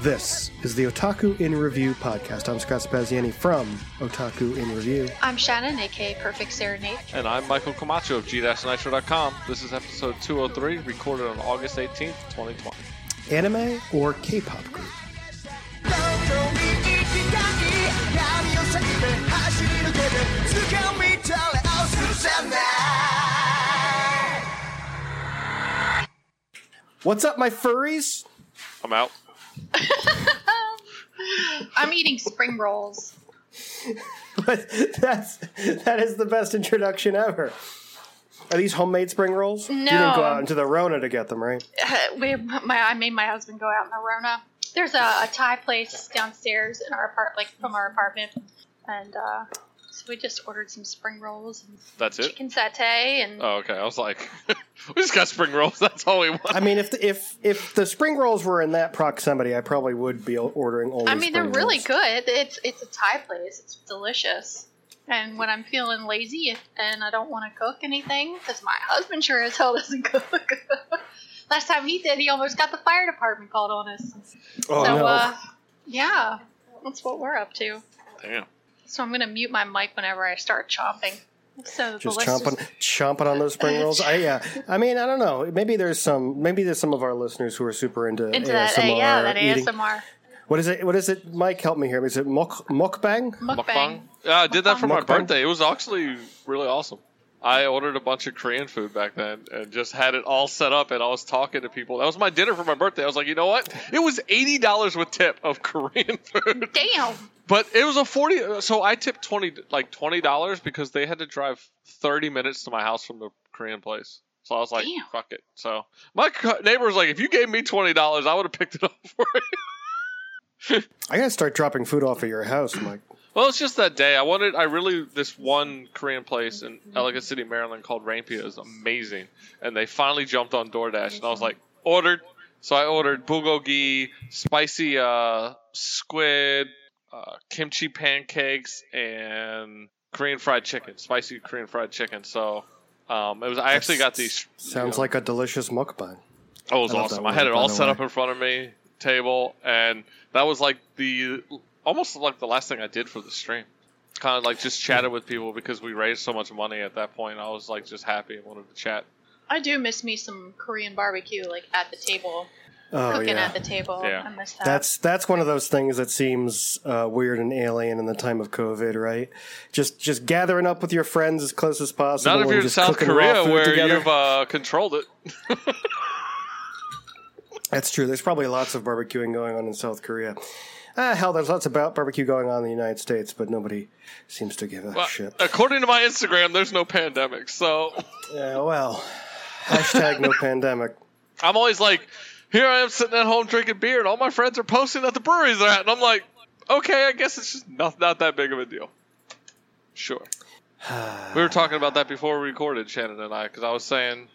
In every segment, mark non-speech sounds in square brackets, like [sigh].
This is the Otaku in Review podcast. I'm Scott Spaziani from Otaku in Review. I'm Shannon, aka Perfect Serenade. And I'm Michael Camacho of G-Nitro.com. This is episode 203, recorded on August 18th, 2020. Anime or K-pop group? What's up, my furries? I'm out. [laughs] I'm eating spring rolls. But that's that is the best introduction ever. Are these homemade spring rolls? You didn't go out into the Rona to get them, right? we, my, I made my husband go out in the Rona. There's a, a Thai place downstairs in our apart, like from our apartment, and uh, so we just ordered some spring rolls and That's it? chicken satay, and Oh, okay. I was like, [laughs] we just got spring rolls. [laughs] That's all we want. I mean, if the, if if the spring rolls were in that proximity, I probably would be ordering only. I mean they're spring really good. It's it's a Thai place. It's delicious. And when I'm feeling lazy and I don't want to cook anything, because my husband sure as hell [laughs] doesn't cook. [laughs] Last time he did, he almost got the fire department called on us. Oh, so, no. uh, yeah, that's what we're up to. Damn. So I'm gonna mute my mic whenever I start chomping. So just listeners- chomping chomping on those spring rolls. I yeah. I mean, I don't know. Maybe there's some. Maybe there's some of our listeners who are super into, into ASMR. that, uh, yeah, that eating. ASMR What is it? What is it? Mike, help me here. Is it muk mukbang? mukbang. Mukbang? Yeah, I did that for my birthday. It was actually really awesome. I ordered a bunch of Korean food back then and just had it all set up and I was talking to people. That was my dinner for my birthday. I was like, you know what? It was $80 with tip of [laughs] Korean food. Damn. But it was a 40 so I tipped 20 like $20 because they had to drive 30 minutes to my house from the Korean place. So I was like, Damn. fuck it. So my neighbor was like, if you gave me $20, I would have picked it up [laughs] for you. [laughs] I gotta start dropping food off at your house, Mike. Well, it's just that day. I wanted, I really, this one Korean place in Ellicott City, Maryland called Rampia is amazing. And they finally jumped on DoorDash. And I was like, ordered. So I ordered bulgogi, spicy uh, squid, uh, kimchi pancakes, and Korean fried chicken, spicy Korean fried chicken. So um, it was, I actually got these. Sounds like a delicious mukbang. Oh, it was I awesome. I had it all set way. up in front of me, table, and that was like the almost like the last thing I did for the stream. Kind of like just chatted with people because we raised so much money at that point. I was like just happy and wanted to chat. I do miss me some Korean barbecue, like at the table, Oh cooking yeah. at the table. Yeah. I miss that. That's that's one of those things that seems uh, weird and alien in the time of COVID, right? Just just gathering up with your friends as close as possible. Not if and you're in just South Korea where together. you've uh, controlled it. [laughs] That's true. There's probably lots of barbecuing going on in South Korea. Ah, hell, there's lots about barbecue going on in the United States, but nobody seems to give a Well, shit. according to my Instagram, there's no pandemic, so [laughs] Yeah, well, hashtag no pandemic. I'm always like, here I am sitting at home drinking beer, and all my friends are posting at the breweries they're at, and I'm like, okay, I guess it's just not not that big of a deal. Sure. [sighs] we were talking about that before we recorded, Shannon and I, because I was saying,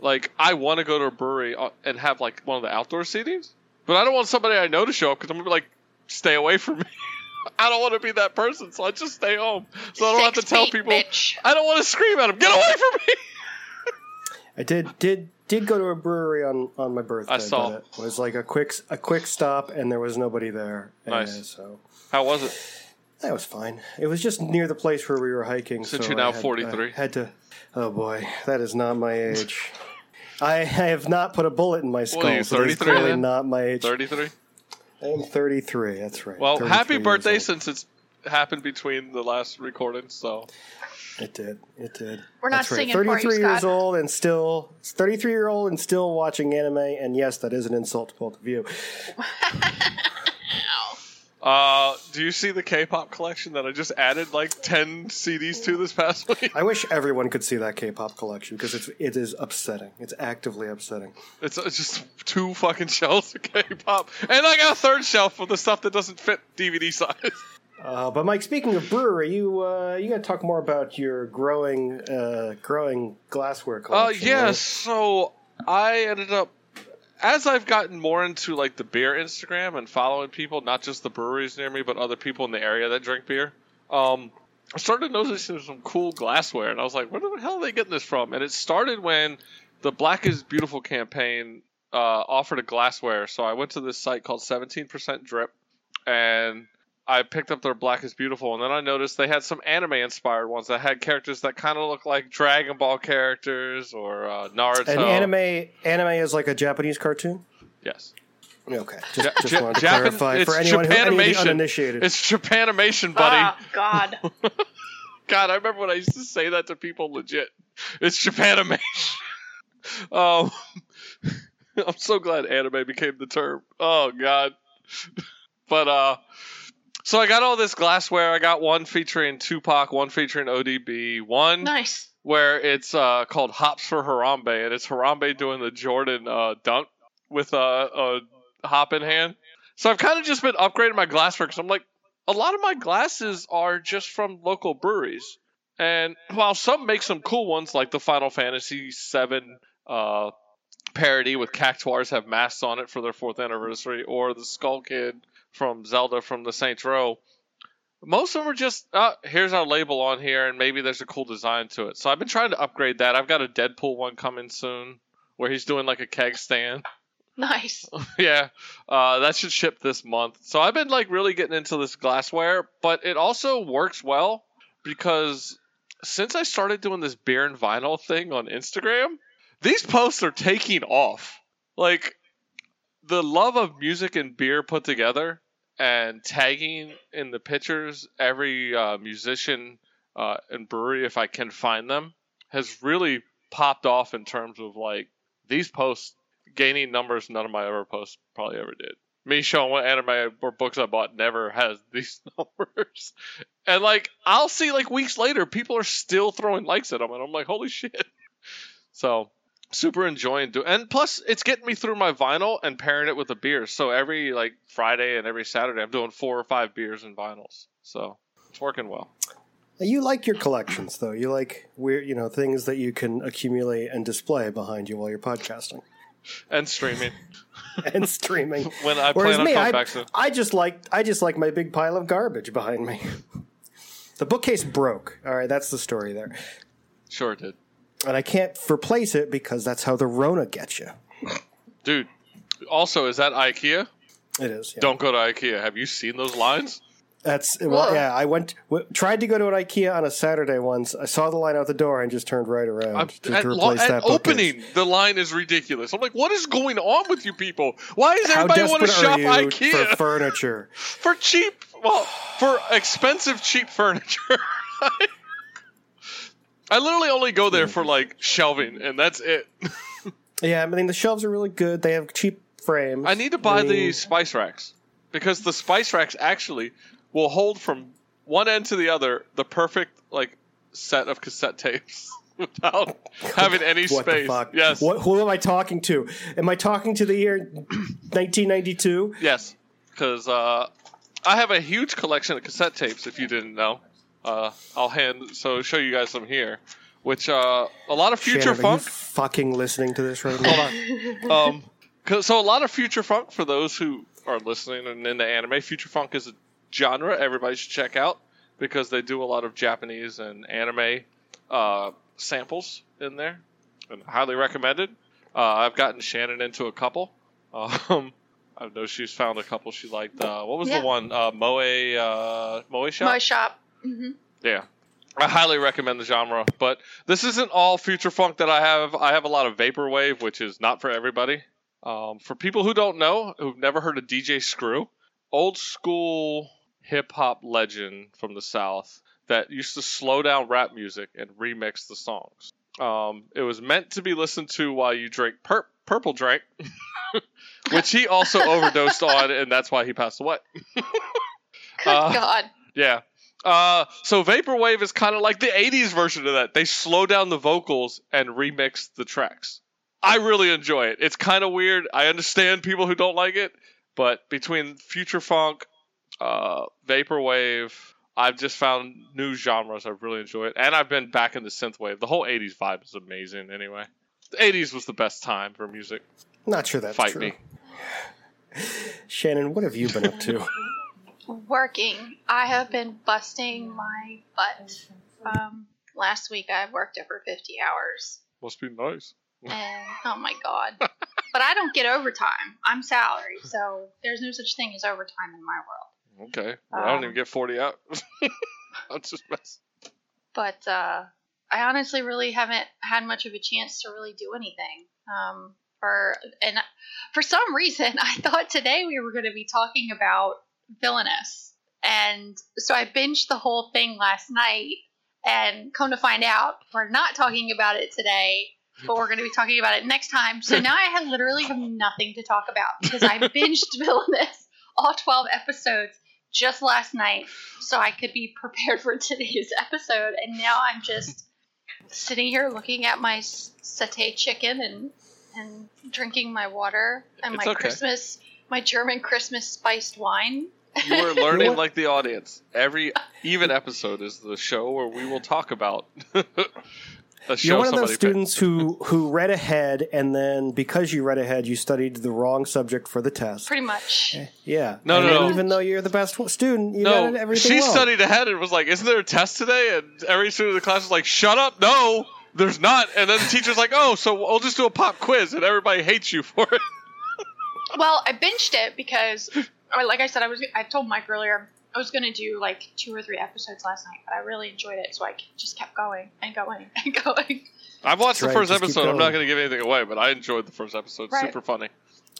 like, I want to go to a brewery uh, and have like one of the outdoor seatings, but I don't want somebody I know to show up because I'm gonna be like, stay away from me. [laughs] I don't want to be that person, so I just stay home, so I don't have to Six tell feet, people. bitch. I don't want to scream at them. Get away from me. [laughs] I did did did go to a brewery on on my birthday. I saw. It was like a quick a quick stop, and there was nobody there. Nice. Uh, so How was it? that was fine. It was just near the place where we were hiking. Since so you're I now 43. Had to. Oh boy, that is not my age. I, I have not put a bullet in my skull. are you, so that's 33 clearly then? not my age. Thirty-three. I am 33. That's right. Well, happy birthday since it's happened between the last recording. So It did. It did. We're not That's right. singing for you, 33 years old and still 33 year old and still watching anime. And yes, that is an insult to both of you. [laughs] Uh, do you see the K-pop collection that I just added like ten CDs to this past [laughs] week? I wish everyone could see that K-pop collection because it's it is upsetting. It's actively upsetting. It's, it's just two fucking [laughs] shelves of K-pop, and I got a third shelf of the stuff that doesn't fit DVD size. [laughs] Uh, but Mike, speaking of brewery, you uh, you got to talk more about your growing uh, growing glassware Uh, collection. yeah. right? So I ended up, as I've gotten more into like the beer Instagram and following people, not just the breweries near me, but other people in the area that drink beer. Um, I started noticing some cool glassware, and I was like, where the hell are they getting this from? And it started when the Black is Beautiful campaign uh, offered a glassware, so I went to this site called 17% Drip, and I picked up their Black is Beautiful, and then I noticed they had some anime inspired ones that had characters that kind of look like Dragon Ball characters or uh, Naruto. And anime anime is like a Japanese cartoon. Yes. Okay, just, Ja- just wanted to Japan- clarify it's for anyone who any the uninitiated. It's Japanimation, buddy. Oh God. [laughs] God, I remember when I used to say that to people legit. It's Japanimation. [laughs] um, [laughs] I'm so glad anime became the term. Oh, God. But, uh, so I got all this glassware. I got one featuring Tupac, one featuring ODB, one nice. where it's uh, called Hops for Harambe, and it's Harambe doing the Jordan uh, dunk with a, a hop in hand. So I've kind of just been upgrading my glassware because I'm like, a lot of my glasses are just from local breweries. And while some make some cool ones, like the Final Fantasy VII uh, parody with Cactuars have masks on it for their fourth anniversary, or the Skull Kid from Zelda from the Saints Row, most of them are just uh, here's our label on here and maybe there's a cool design to it. So i've been trying to upgrade that. I've got a deadpool one coming soon where he's doing like a keg stand. [laughs] Nice. yeah uh, that should ship this month. So i've been like really getting into this glassware but it also works well because since i started doing this beer and vinyl thing on instagram these posts are taking off. Like the love of music and beer put together and tagging in the pictures every uh, musician uh, and brewery if I can find them has really popped off in terms of like these posts gaining numbers none of my other posts probably ever did. Me showing what anime or books I bought never [laughs] has these [laughs] numbers. And like I'll see like weeks later people are still throwing likes at them and I'm like holy shit. [laughs] So super enjoying doing and plus it's getting me through my vinyl and pairing it with a beer so every like friday and every saturday i'm doing four or five beers and vinyls so it's working well You like your collections, though. You like weird, you know, things that you can accumulate and display behind you while you're podcasting and streaming [laughs] and streaming. [laughs] when i Whereas plan on me, coming I, back soon I just like I just like my big pile of garbage behind me. [laughs] the bookcase broke. All right, that's the story there, sure it did and I can't replace it because that's how the Rona gets you. dude also is that ikea It is. Yeah. don't go to ikea have you seen those lines That's well, yeah. I went w- tried to go to an IKEA on a Saturday once. I saw the line out the door and just turned right around I'm, to, at, to lo- replace at that bookcase. opening the line is ridiculous i'm like what is going on with you people why does everybody want to shop are you ikea for furniture? [laughs] for cheap well for expensive cheap furniture [laughs] i literally only go there for like shelving and that's it [laughs] Yeah, I mean the shelves are really good. They have cheap frames. i need to buy I mean, the spice racks because the spice racks actually will hold from one end to the other the perfect like set of cassette tapes [laughs] without [laughs] having any What space the fuck? yes What, who am I talking to? Am I talking to the year [clears throat] 1992? yes because uh, i have a huge collection of cassette tapes if you didn't know uh, i'll hand so show you guys some here which uh, a lot of future Shannon, are funk you fucking listening to this right now? Hold on. um, 'cause- so a lot of future funk for those who are listening and into anime. Future funk is a genre everybody should check out because they do a lot of Japanese and anime uh, samples in there, and highly recommended. Uh, I've gotten Shannon into a couple. Um, [laughs] I know she's found a couple she liked. Uh, what was Yeah. the one? Uh, Moe uh, Moe shop. My shop. hmm Yeah. I highly recommend the genre, but this isn't all future funk that I have. I have a lot of vaporwave, which is not for everybody. Um, for people who don't know, who've never heard of DJ Screw, old school hip hop legend from the South that used to slow down rap music and remix the songs. Um, it was meant to be listened to while you drink pur- purple drink, [laughs] which he also overdosed on, and that's why he passed away. [laughs] Good Uh, God. Yeah. Uh, so vaporwave is kind of like the '80s version of that. They slow down the vocals and remix the tracks. I really enjoy it. It's kind of weird. I understand people who don't like it, but between future funk, uh, vaporwave, I've just found new genres I really enjoy it, and I've been back in the synthwave. The whole '80s vibe is amazing. Anyway, the '80s was the best time for music. Not sure that's Fight true. me. [laughs] Shannon, what have you been up to? [laughs] Working. I have been busting my butt. Um, last week I worked over 50 hours. Must be nice. And [laughs] oh my god. but I don't get overtime. I'm salary, so there's no such thing as overtime in my world. Okay. Well, I don't Um, even get 40 hours. [laughs] I'm just messing. But uh, I honestly really haven't had much of a chance to really do anything. Um, for and for some reason, [laughs] I thought today we were going to be talking about villainous, and so I binged the whole thing last night. And come to find out, we're not talking about it today, but we're going to be talking about it next time. So now I have literally have nothing to talk about because I [laughs] binged villainous all 12 episodes just last night so I could be prepared for today's episode. And now I'm just sitting here looking at my satay chicken and and drinking my water and It's my okay. Christmas, my German Christmas spiced wine. You were learning what? like the audience. Every even episode is the show where we will talk about [laughs] You're one of those students who who read ahead, and then because you read ahead, you studied the wrong subject for the test. Pretty much. Eh, yeah. No, And no, no. Even though you're the best student, you picked. got No, everything she well. studied ahead and was like, "Isn't there a test today?" And every student in the class was like, "Shut up! No, there's not." And then the teacher's like, "Oh, so we'll just do a pop quiz," and everybody hates you for it. Well, I binged it because, like I said, I was. I told Mike earlier I was going to do like two or three episodes last night, but I really enjoyed it, so I just kept going and going [laughs] and going. I've watched the Right, first episode. I'm not going to give anything away, but I enjoyed the first episode. Right. Super funny.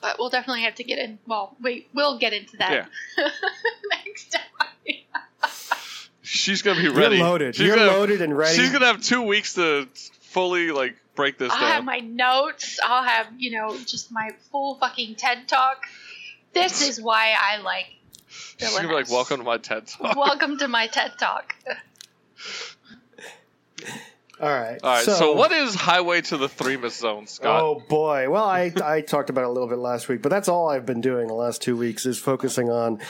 But we'll definitely have to get in. Well, wait, we'll get into that [laughs] next time. She's going to be You're ready. loaded. She's You're gonna, loaded and ready. She's going to have two weeks to fully like break this down. I'll have my notes. I'll have you know just my full fucking TED talk. This is why I like. She's going to be like, "Welcome to my TED talk." Welcome to my TED talk. All right. All right. So, what is Highway to the Threemus Zone, Scott? Oh boy. Well, I [laughs] I talked about it a little bit last week, but that's all I've been doing the last two weeks is focusing on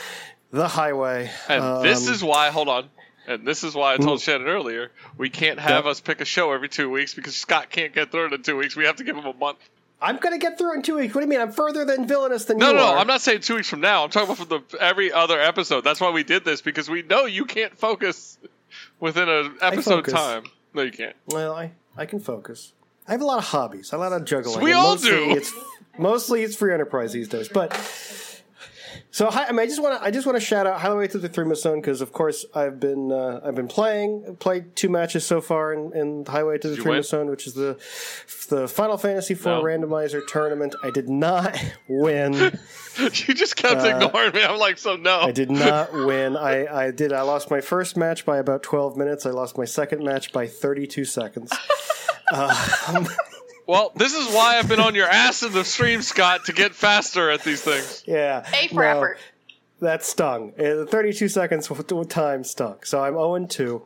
the highway. and this Um, is why. Hold on. And this is why I told Shannon earlier we can't have us pick a show every two weeks because Scott can't get through it in two weeks. We have to give him a month. I'm gonna get through in two weeks. What do you mean? I'm further than villainous than No, you no, are. I'm not saying two weeks from now. I'm talking about from the every other episode. That's why we did this because we know you can't focus within an episode time. No, you can't. Well, I I can focus. I have a lot of hobbies, a lot of juggling. We all do. It's mostly it's free enterprise these days, but. So hi- I mean, I just want to I just want to shout out Highway to the Three Zone because of course I've been uh, I've been playing played two matches so far in, in Highway to the Three? Zone, which is the the Final Fantasy IV No. randomizer tournament. I did not [laughs] win. [laughs] you just kept Uh, ignoring me. I'm like, so no. I did not [laughs] win. I, I did. I lost my first match by about 12 minutes. I lost my second match by 32 seconds. Well, this is why I've been on your ass in the stream, Scott, to get faster at these things. Yeah. A for no, effort. That stung. Uh, The 32 seconds w- w- time stunk. So I'm 0 2.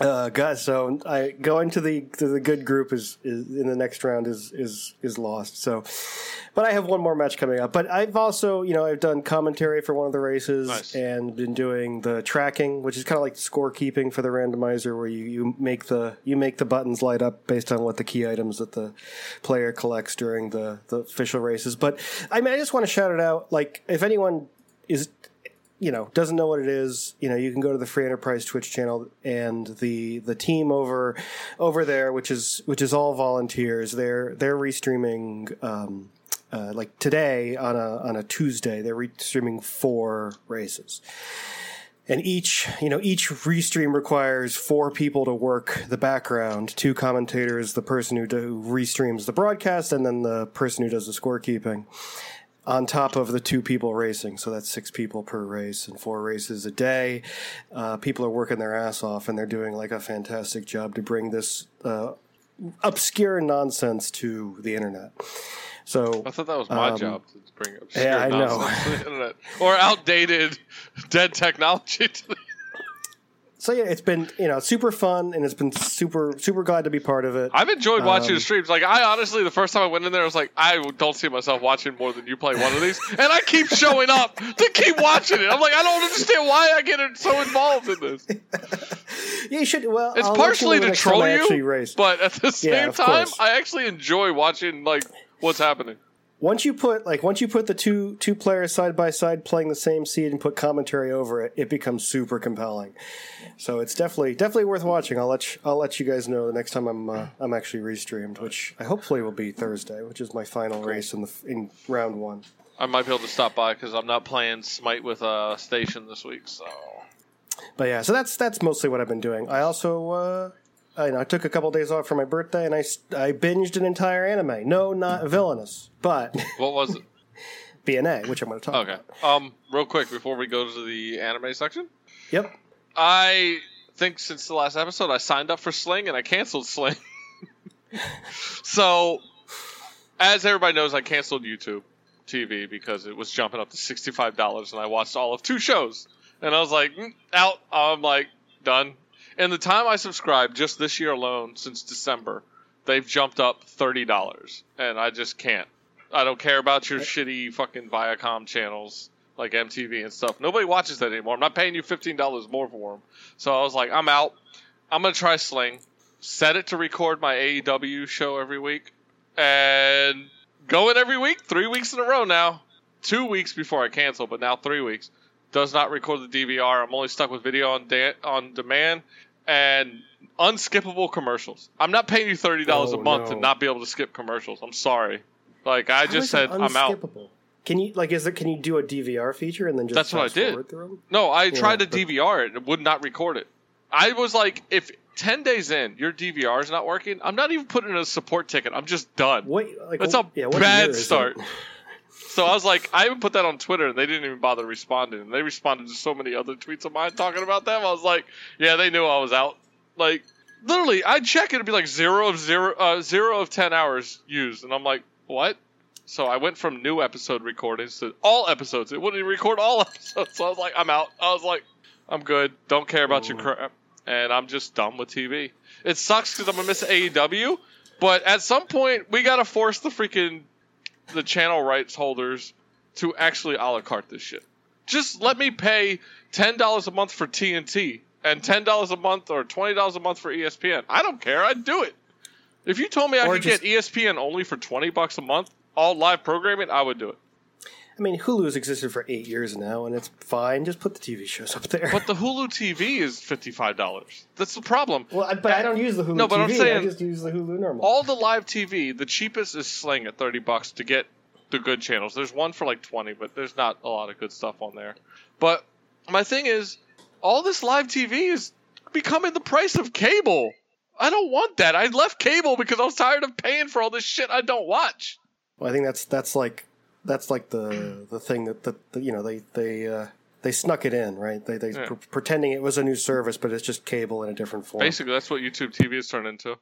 Uh, God, so I going to the to the good group is, is in the next round is is is lost. So, but I have one more match coming up. But I've also you know I've done commentary for one of the races Nice. and been doing the tracking, which is kind of like scorekeeping for the randomizer, where you, you make the you make the buttons light up based on what the key items that the player collects during the the official races. But I mean, I just want to shout it out. Like if anyone is you know doesn't know what it is you know you can go to the free enterprise twitch channel and the the team over over there which is which is all volunteers. They're they're restreaming um uh, like today on a on a tuesday they're restreaming four races. And each you know each restream requires four people to work the background two commentators the person who, do, who restreams the broadcast and then the person who does the scorekeeping on top of the two people racing. So that's six people per race and four races a day. Uh, people are working their ass off and they're doing like a fantastic job to bring this uh, obscure nonsense to the internet. So I thought that was my Um, job to bring obscure yeah, I know. nonsense to the internet or outdated [laughs] dead technology. To the- so yeah, it's been you know super fun and it's been super super glad to be part of it. I've enjoyed watching Um, the streams. Like I honestly, the first time I went in there, I was like, I don't see myself watching more than you play one of these, and I keep showing up to keep watching it. I'm like, I don't understand why I get so involved in this. Yeah, [laughs] you should. Well, It's I'll partially to troll you, but at the same Yeah, time, course. I actually enjoy watching like what's happening. Once you put like once you put the two two players side by side playing the same seed and put commentary over it, it becomes super compelling. So it's definitely definitely worth watching. I'll let you, I'll let you guys know the next time I'm uh, I'm actually restreamed, which I hopefully will be Thursday, which is my final race in the in round one. I might be able to stop by because I'm not playing Smite with a uh, station this week. So, but yeah, so that's that's mostly what I've been doing. I also uh, I, know, I took a couple days off for my birthday and I I binged an entire anime. No, not villainous, but [laughs] what was it? BNA, which I'm going to talk okay. about. Okay. Um, real quick before we go to the anime section. Yep. I think since the last episode, I signed up for Sling and I canceled Sling. [laughs] so, as everybody knows, I canceled YouTube TV because it was jumping up to sixty-five dollars, and I watched all of two shows, and I was like, mm, out. I'm like done. And the time I subscribed, just this year alone, since December, they've jumped up thirty dollars, and I just can't. I don't care about your shitty fucking Viacom channels like MTV and stuff. Nobody watches that anymore. I'm not paying you fifteen dollars more for them. So I was like, I'm out. I'm gonna try Sling. Set it to record my AEW show every week, and going every week, three weeks in a row now. Two weeks before I cancel, but now three weeks. Does not record the DVR. I'm only stuck with video on da- on demand and unskippable commercials. I'm not paying you thirty dollars Oh, a month no. to not be able to skip commercials. I'm sorry. Like I How just said, I'm out. Can you like is it? Can you do a DVR feature and then just That's what I did. forward through 'em? No, I tried to but- DVR it. It would not record it. I was like, if 10 days in, your DVR is not working, I'm not even putting in a support ticket. I'm just done. What? Like, That's a yeah, what year bad is it? start. [laughs] So I was like, I even put that on Twitter, and they didn't even bother responding. And they responded to so many other tweets of mine talking about them. I was like, yeah, they knew I was out. Like, literally, I'd check it, it'd be like zero of zero, uh, zero of 10 hours used. And I'm like, what? So I went from new episode recordings to all episodes. It wouldn't even record all [laughs] episodes. So I was like, I'm out. I was like, I'm good. Don't care about your crap. And I'm just done with TV. It sucks because I'm gonna miss AEW. But at some point, we gotta force the freaking the channel rights holders to actually a la carte this shit. Just let me pay ten dollars a month for TNT and ten dollars a month or twenty dollars a month for ESPN. I don't care. I'd do it. If you told me I Or could just- get ESPN only for twenty bucks a month, all live programming, I would do it. I mean, Hulu's existed for eight years now, and it's fine. Just put the TV shows up there. But the Hulu TV is fifty five dollars. That's the problem. well, I, but I don't use the Hulu No, but TV. I'm saying- I just use the Hulu normal. all the live TV, the cheapest is Sling at thirty bucks to get the good channels. There's one for like twenty, but there's not a lot of good stuff on there. But my thing is, all this live TV is becoming the price of cable. I don't want that. I left cable because I was tired of paying for all this shit I don't watch. Well, I think that's that's like that's like the the thing that that, that you know they they uh, they snuck it in, right? They they Yeah. pre- pretending it was a new service, but it's just cable in a different form. Basically, that's what YouTube TV has turned into,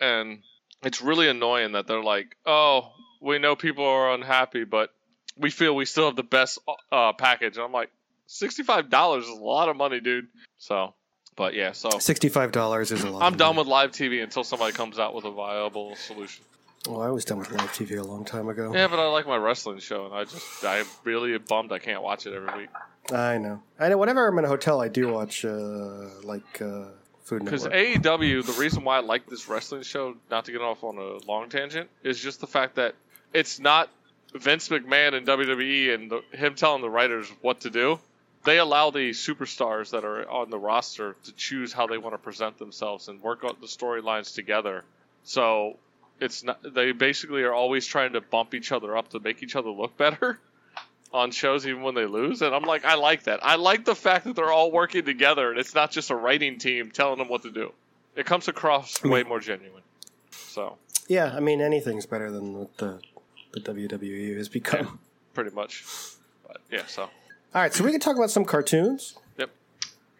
and it's really annoying that they're like, "Oh, we know people are unhappy, but we feel we still have the best uh, package." And I'm like, sixty-five dollars is a lot of money, dude. So, but yeah, so Sixty-five dollars is a lot. I'm done money. with live TV until somebody comes out with a viable solution. Well, I was done with live TV a long time ago. Yeah, but I like my wrestling show, and I just I'm really bummed I can't watch it every week I know. I know. Whenever I'm in a hotel, I do watch uh, like uh, Food because AEW. The reason why I like this wrestling show, not to get off on a long tangent, is just the fact that it's not Vince McMahon and WWE and the, him telling the writers what to do. They allow the superstars that are on the roster to choose how they want to present themselves and work out the storylines together. So it's not. They basically are always trying to bump each other up to make each other look better [laughs] on shows, even when they lose. And I'm like, I like that. I like the fact that they're all working together and it's not just a writing team telling them what to do. It comes across way more genuine. So yeah, I mean anything's better than what the the WWE has become. pretty much. But yeah, so All right, so we can talk about some cartoons. yep.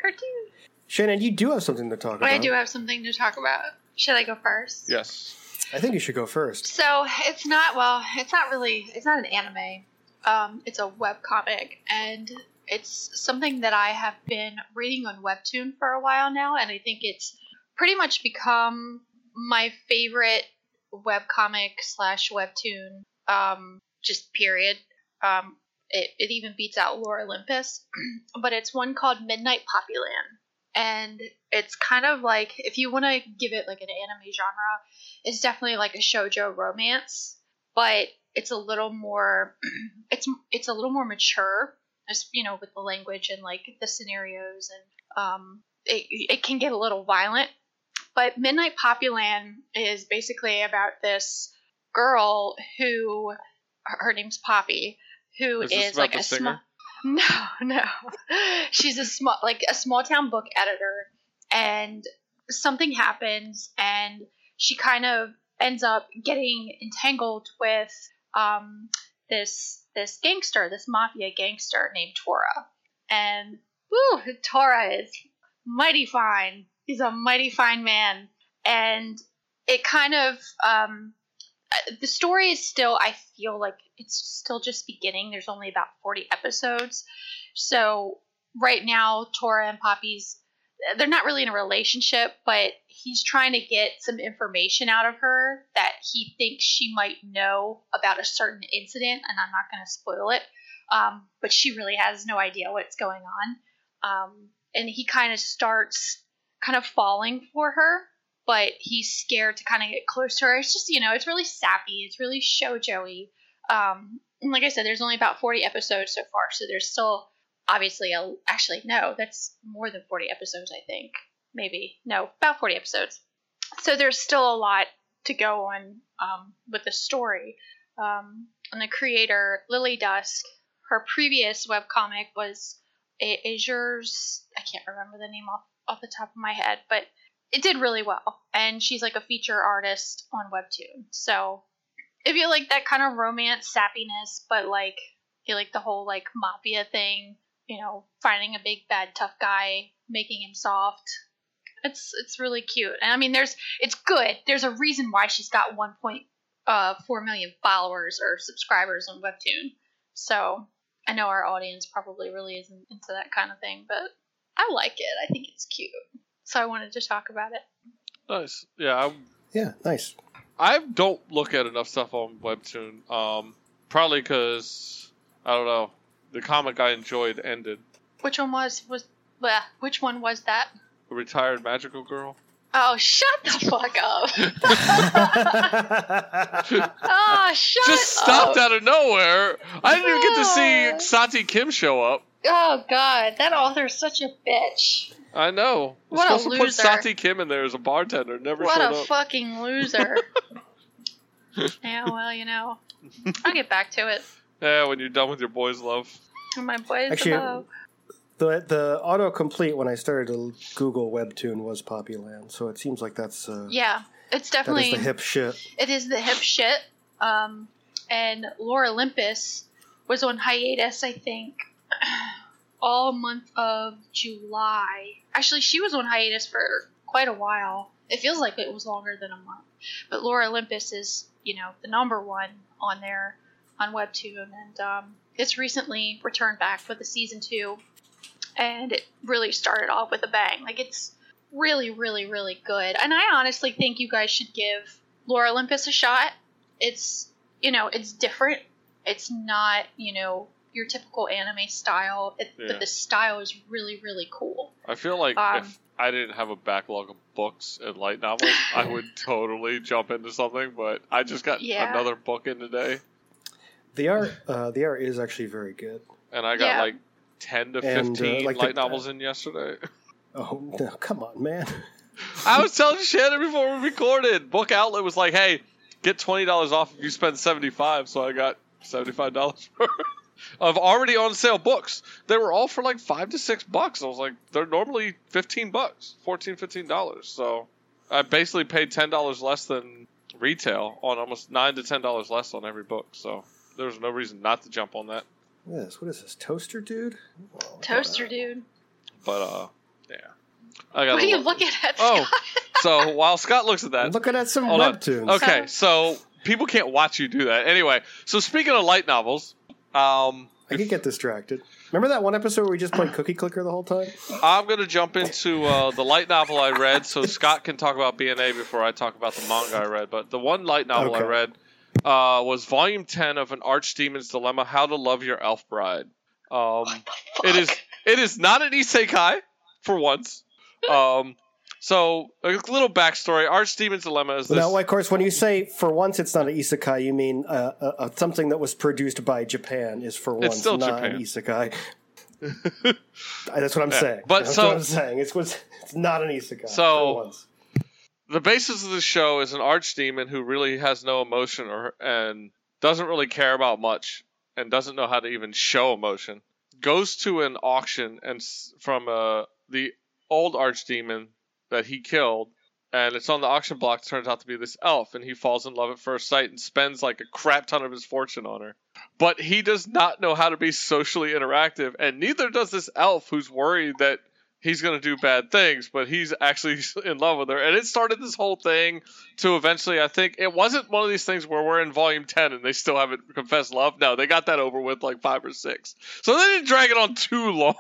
Cartoon. Shannon, you do have something to talk oh, about. I do have something to talk about. Should I go first? Yes. I think you should go first. So it's not well. It's not really. It's not an anime. Um, it's a web comic, and it's something that I have been reading on Webtoon for a while now, and I think it's pretty much become my favorite web comic slash webtoon. Um, just period. Um, it, it even beats out Lore Olympus, [clears throat] but it's one called Midnight Poppyland, and it's kind of like if you want to give it like an anime genre, it's definitely like a shojo romance, but it's a little more [clears throat] it's it's a little more mature as you know with the language and like the scenarios and um it, it can get a little violent but midnight poppyland is basically about this girl who her name's poppy who Is is, like a singer? small [laughs] no no she's a small like a small town book editor and something happens and she kind of ends up getting entangled with um, this this gangster, this mafia gangster named Tora. And woo, Tora is mighty fine. He's a mighty fine man. And it kind of um, the story is still I feel like it's still just beginning. There's only about 40 episodes. So right now Tora and Poppy's they're not really in a relationship, but he's trying to get some information out of her that he thinks she might know about a certain incident, and I'm not going to spoil it. Um, but she really has no idea what's going on. Um, and he kind of starts kind of falling for her, but he's scared to kind of get close to her. It's just, you know, it's really sappy. It's really shoujo-y. Um, and like I said, there's only about 40 episodes so far, so there's still obviously a, actually no that's more than 40 episodes i think maybe no about 40 episodes. So there's still a lot to go on um, with the story. Um, and the creator lily dusk her previous webcomic was A- azur's i can't remember the name off, off the top of my head but it did really well. And she's like a feature artist on webtoon. So if you like that kind of romance sappiness but like you like the whole like mafia thing you know, finding a big bad tough guy, making him soft. It's it's really cute. And I mean there's it's good. There's a reason why she's got 1.4 million followers or subscribers on Webtoon. So, I know our audience probably really isn't into that kind of thing, but I like it. I think it's cute. So I wanted to talk about it. Nice. Yeah, I'm, Yeah, nice. I don't look at enough stuff on Webtoon. Um, probably because I don't know. The comic I enjoyed ended. Which one was was bleh, which one was that? The retired magical girl. Oh, shut the fuck up. [laughs] [laughs] oh, shut Just stopped up. out of nowhere. I didn't even get to see Sati Kim show up. Oh god, that author's such a bitch. I know. We're What a supposed to put loser. Sati Kim in there as a bartender. Never What showed a up. fucking loser. [laughs] yeah, well, you know. I'll get back to it. yeah, when you're done with your boys' love. My boys Actually, above. The the autocomplete when I started to Google Webtoon was Poppyland, so it seems like that's uh, Yeah, it's definitely the hip shit. it is the hip shit. Um, and Lore Olympus was on hiatus, I think, [clears throat] all month of July. Actually, she was on hiatus for quite a while. It feels like it was longer than a month. But Lore Olympus is, you know, the number one on there on Webtoon, and um, it's recently returned back with a season two, and it really started off with a bang. Like it's really, really, really good. And I honestly think you guys should give Lore Olympus a shot. It's you know, it's different. It's not, you know, your typical anime style, it, Yeah. but the style is really, really cool. I feel like Um, if I didn't have a backlog of books and light novels, I would [laughs] totally jump into something. But I just got Yeah. another book in today, The art uh, the art is actually very good. and I got Yeah. like ten to And, uh, fifteen like the- light novels in yesterday. Oh no, come on, man! [laughs] I was telling Shannon before we recorded. Book Outlet was like, "Hey, get twenty dollars off if you spend seventy five. So I got seventy five dollars [laughs] of already on sale books. They were all for like five to six bucks. I was like, they're normally fifteen bucks, 14 dollars. So I basically paid ten dollars less than retail on almost nine to ten dollars less on every book. So there was no reason not to jump on that. Yes, what is this toaster, dude? Oh, Toaster dude. But uh, yeah, I got. What are you look- looking at, Oh, [laughs] so while Scott looks at that, I'm looking at some Hold on. webtoons. Okay, so people can't watch you do that. Anyway, so speaking of light novels, um, I could get distracted. Remember that one episode where we just played Cookie Clicker the whole time? I'm going to jump into uh, the light novel I read so Scott can talk about BNA before I talk about the manga I read. But the one light novel I read uh, was Volume 10 of An Archdemon's Dilemma How to Love Your Elf Bride. Um, it is it is not an isekai for once. [laughs] Um, So a little backstory: Archdemon's dilemma is this. Now, of course, when you say for once it's not an isekai, you mean uh, uh, uh, something that was produced by Japan is for once still not Japan. an isekai. [laughs] That's what I'm saying. but That's so- what I'm saying. It's, it's not an isekai. So- for once. The basis of the show is an archdemon who really has no emotion or and doesn't really care about much and doesn't know how to even show emotion. Goes to an auction and from uh, the old archdemon that he killed, and it's on the auction block. Turns out to be this elf, and he falls in love at first sight and spends like a crap ton of his fortune on her. But he does not know how to be socially interactive, and neither does this elf who's worried that he's going to do bad things, but he's actually [laughs] in love with her. And it started this whole thing to eventually, I think, it wasn't one of these things where we're in volume 10 and they still haven't confessed love. No, they got that over with like five or six. So they didn't drag it on too [laughs] long.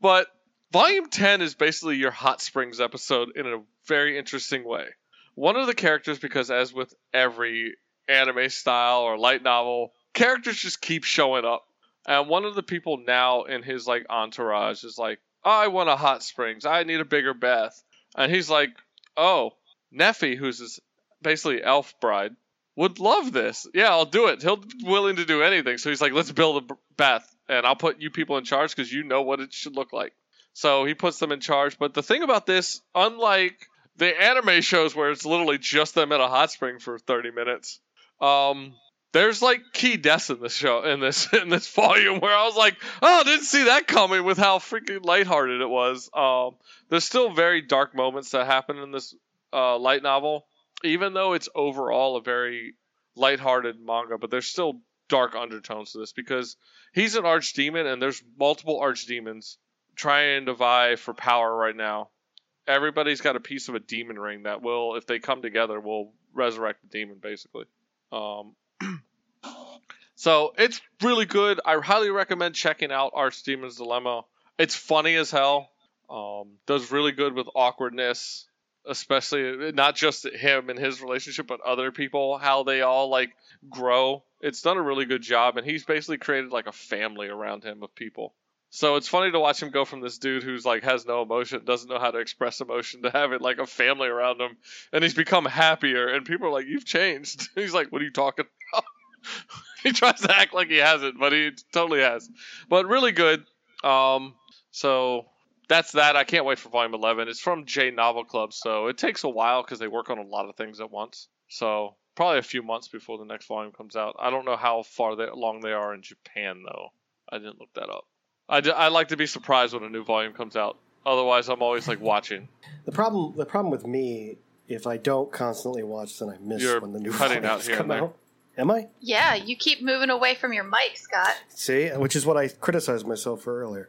but volume 10 is basically your Hot Springs episode in a very interesting way. One of the characters, because as with every anime style or light novel, characters just keep showing up. And one of the people now in his like entourage is like, I want a hot springs. I need a bigger bath. And he's like, Oh, Nephy, who's his basically elf bride, would love this. Yeah, I'll do it. He'll be willing to do anything. So he's like, Let's build a bath, and I'll put you people in charge because you know what it should look like. So he puts them in charge. But the thing about this, unlike the anime shows where it's literally just them at a hot spring for 30 minutes, um, there's like key deaths in this show in this [laughs] in this volume where I was like, oh, didn't see that coming with how freaking lighthearted it was. Um, there's still very dark moments that happen in this uh, light novel, even though it's overall a very lighthearted manga, but there's still dark undertones to this because he's an archdemon and there's multiple archdemons trying to vie for power right now. Everybody's got a piece of a demon ring that will, if they come together, will resurrect the demon basically. Um, so it's really good. I highly recommend checking out Archdemon's Dilemma. It's funny as hell. Um, does really good with awkwardness, especially not just him and his relationship, but other people, how they all like grow. It's done a really good job, and he's basically created like a family around him of people. So it's funny to watch him go from this dude who's like has no emotion, doesn't know how to express emotion, to having like a family around him, and he's become happier. And people are like, "You've changed." [laughs] He's like, "What are you talking about?" [laughs] [laughs] he tries to act like he hasn't, but he totally has. But really good. Um, so that's that. I can't wait for volume 11. It's from J Novel Club, so it takes a while because they work on a lot of things at once. So probably a few months before the next volume comes out. I don't know how far they, along they are in Japan though. I didn't look that up. I, d- I like to be surprised when a new volume comes out. Otherwise, I'm always like watching. The problem, the problem with me, if I don't constantly watch, then I miss You're when the new cutting out volumes here come out. Am I? Yeah, you keep moving away from your mic, Scott. See, which is what I criticized myself for earlier.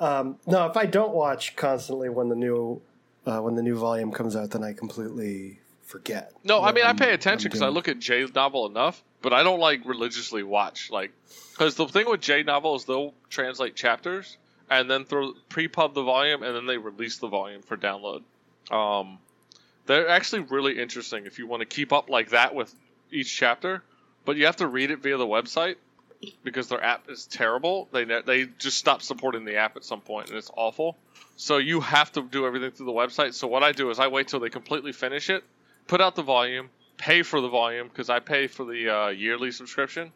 um, no, if I don't watch constantly when the new uh, when the new volume comes out, then I completely forget. No, I mean I I'm- pay I'm attention because I look at J novel enough, but I don't like religiously watch like because the thing with J novel is they'll translate chapters and then throw pre-pub the volume and then they release the volume for download. Um, they're actually really interesting if you want to keep up like that with each chapter, but you have to read it via the website because their app is terrible. They ne- they just stopped supporting the app at some point and it's awful. So you have to do everything through the website. So what I do is I wait till they completely finish it, put out the volume, pay for the volume because I pay for the uh, yearly subscription.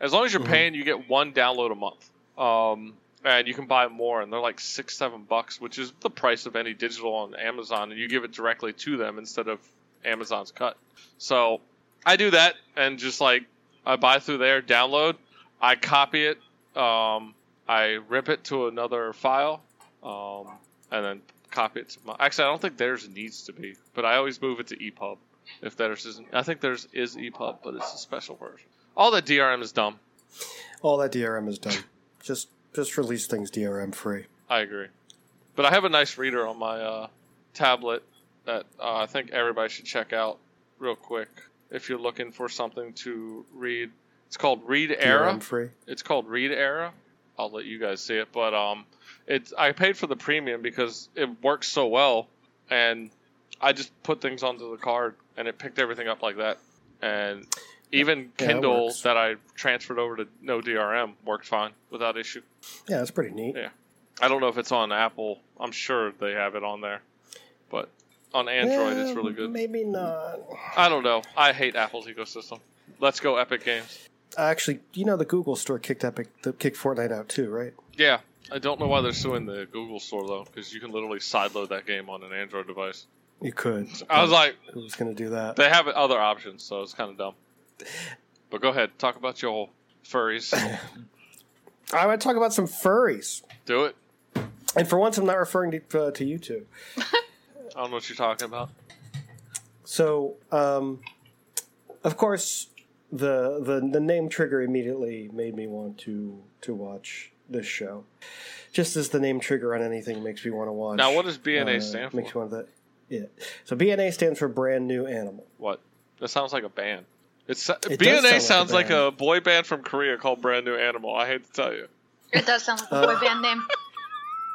As long as you're Mhm. paying, you get one download a month. Um, and you can buy more, and they're like six, seven bucks, which is the price of any digital on Amazon, and you give it directly to them instead of Amazon's cut. So I do that, and just like I buy through there, download, I copy it, um, I rip it to another file, um, and then copy it to my. Actually, I don't think theirs needs to be, but I always move it to EPUB if theirs isn't. I think theirs is EPUB, but it's a special version. All that DRM is dumb. all that DRM is done. Just just release things DRM free. I agree. But I have a nice reader on my uh, tablet that uh, I think everybody should check out real quick if you're looking for something to read. It's called ReadEra. It's called ReadEra. I'll let you guys see it, but um, it's I paid for the premium because it works so well, and I just put things onto the card and it picked everything up like that, and even Yeah, Kindle works. that I transferred over to no DRM worked fine without issue. Yeah, that's pretty neat. Yeah. I don't know if it's on Apple. I'm sure they have it on there. but on Android it's Eh, really good. Maybe not. I don't know. I hate Apple's ecosystem. Let's go Epic Games. Actually, you know the Google Store kicked Epic, the, kicked Fortnite out too, right? Yeah, I don't know why they're suing the Google Store though, because you can literally sideload that game on an Android device. You could. I was like, who's going to do that? they have other options, so it's kind of dumb. But go ahead, talk about your furries. [laughs] I want to talk about some furries, Do it. and for once, I'm not referring to uh, to you two. [laughs] I don't know what you're talking about. So, um, of course, the, the the name trigger immediately made me want to to watch this show. Just as the name trigger on anything makes me want to watch. Now, what does BNA uh, stand Makes for? me want that. Yeah. So BNA stands for Brand New Animal. What? That sounds like a band. It's does BNA sound like a sounds like a boy band from Korea called Brand New Animal. I hate to tell you. It does sound like a Uh, boy band name. [laughs]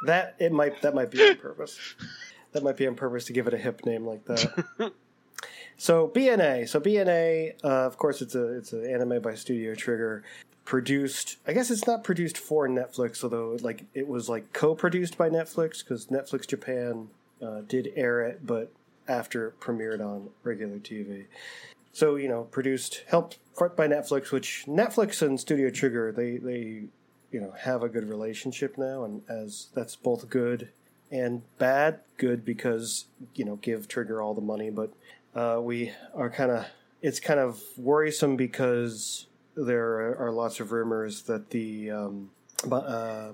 That it might that might be on purpose. [laughs] That might be on purpose to give it a hip name like that. [laughs] so BNA, so BNA, uh, of course, it's a it's an anime by Studio Trigger, produced. I guess it's not produced for Netflix, although like it was like co-produced by Netflix because Netflix Japan uh, did air it, but after it premiered on regular TV. So you know, produced helped by Netflix, which Netflix and Studio Trigger they they you know have a good relationship now, and as that's both good and bad. Good because you know give Trigger all the money, but uh, we are kind of it's kind of worrisome because there are lots of rumors that the um, but, uh,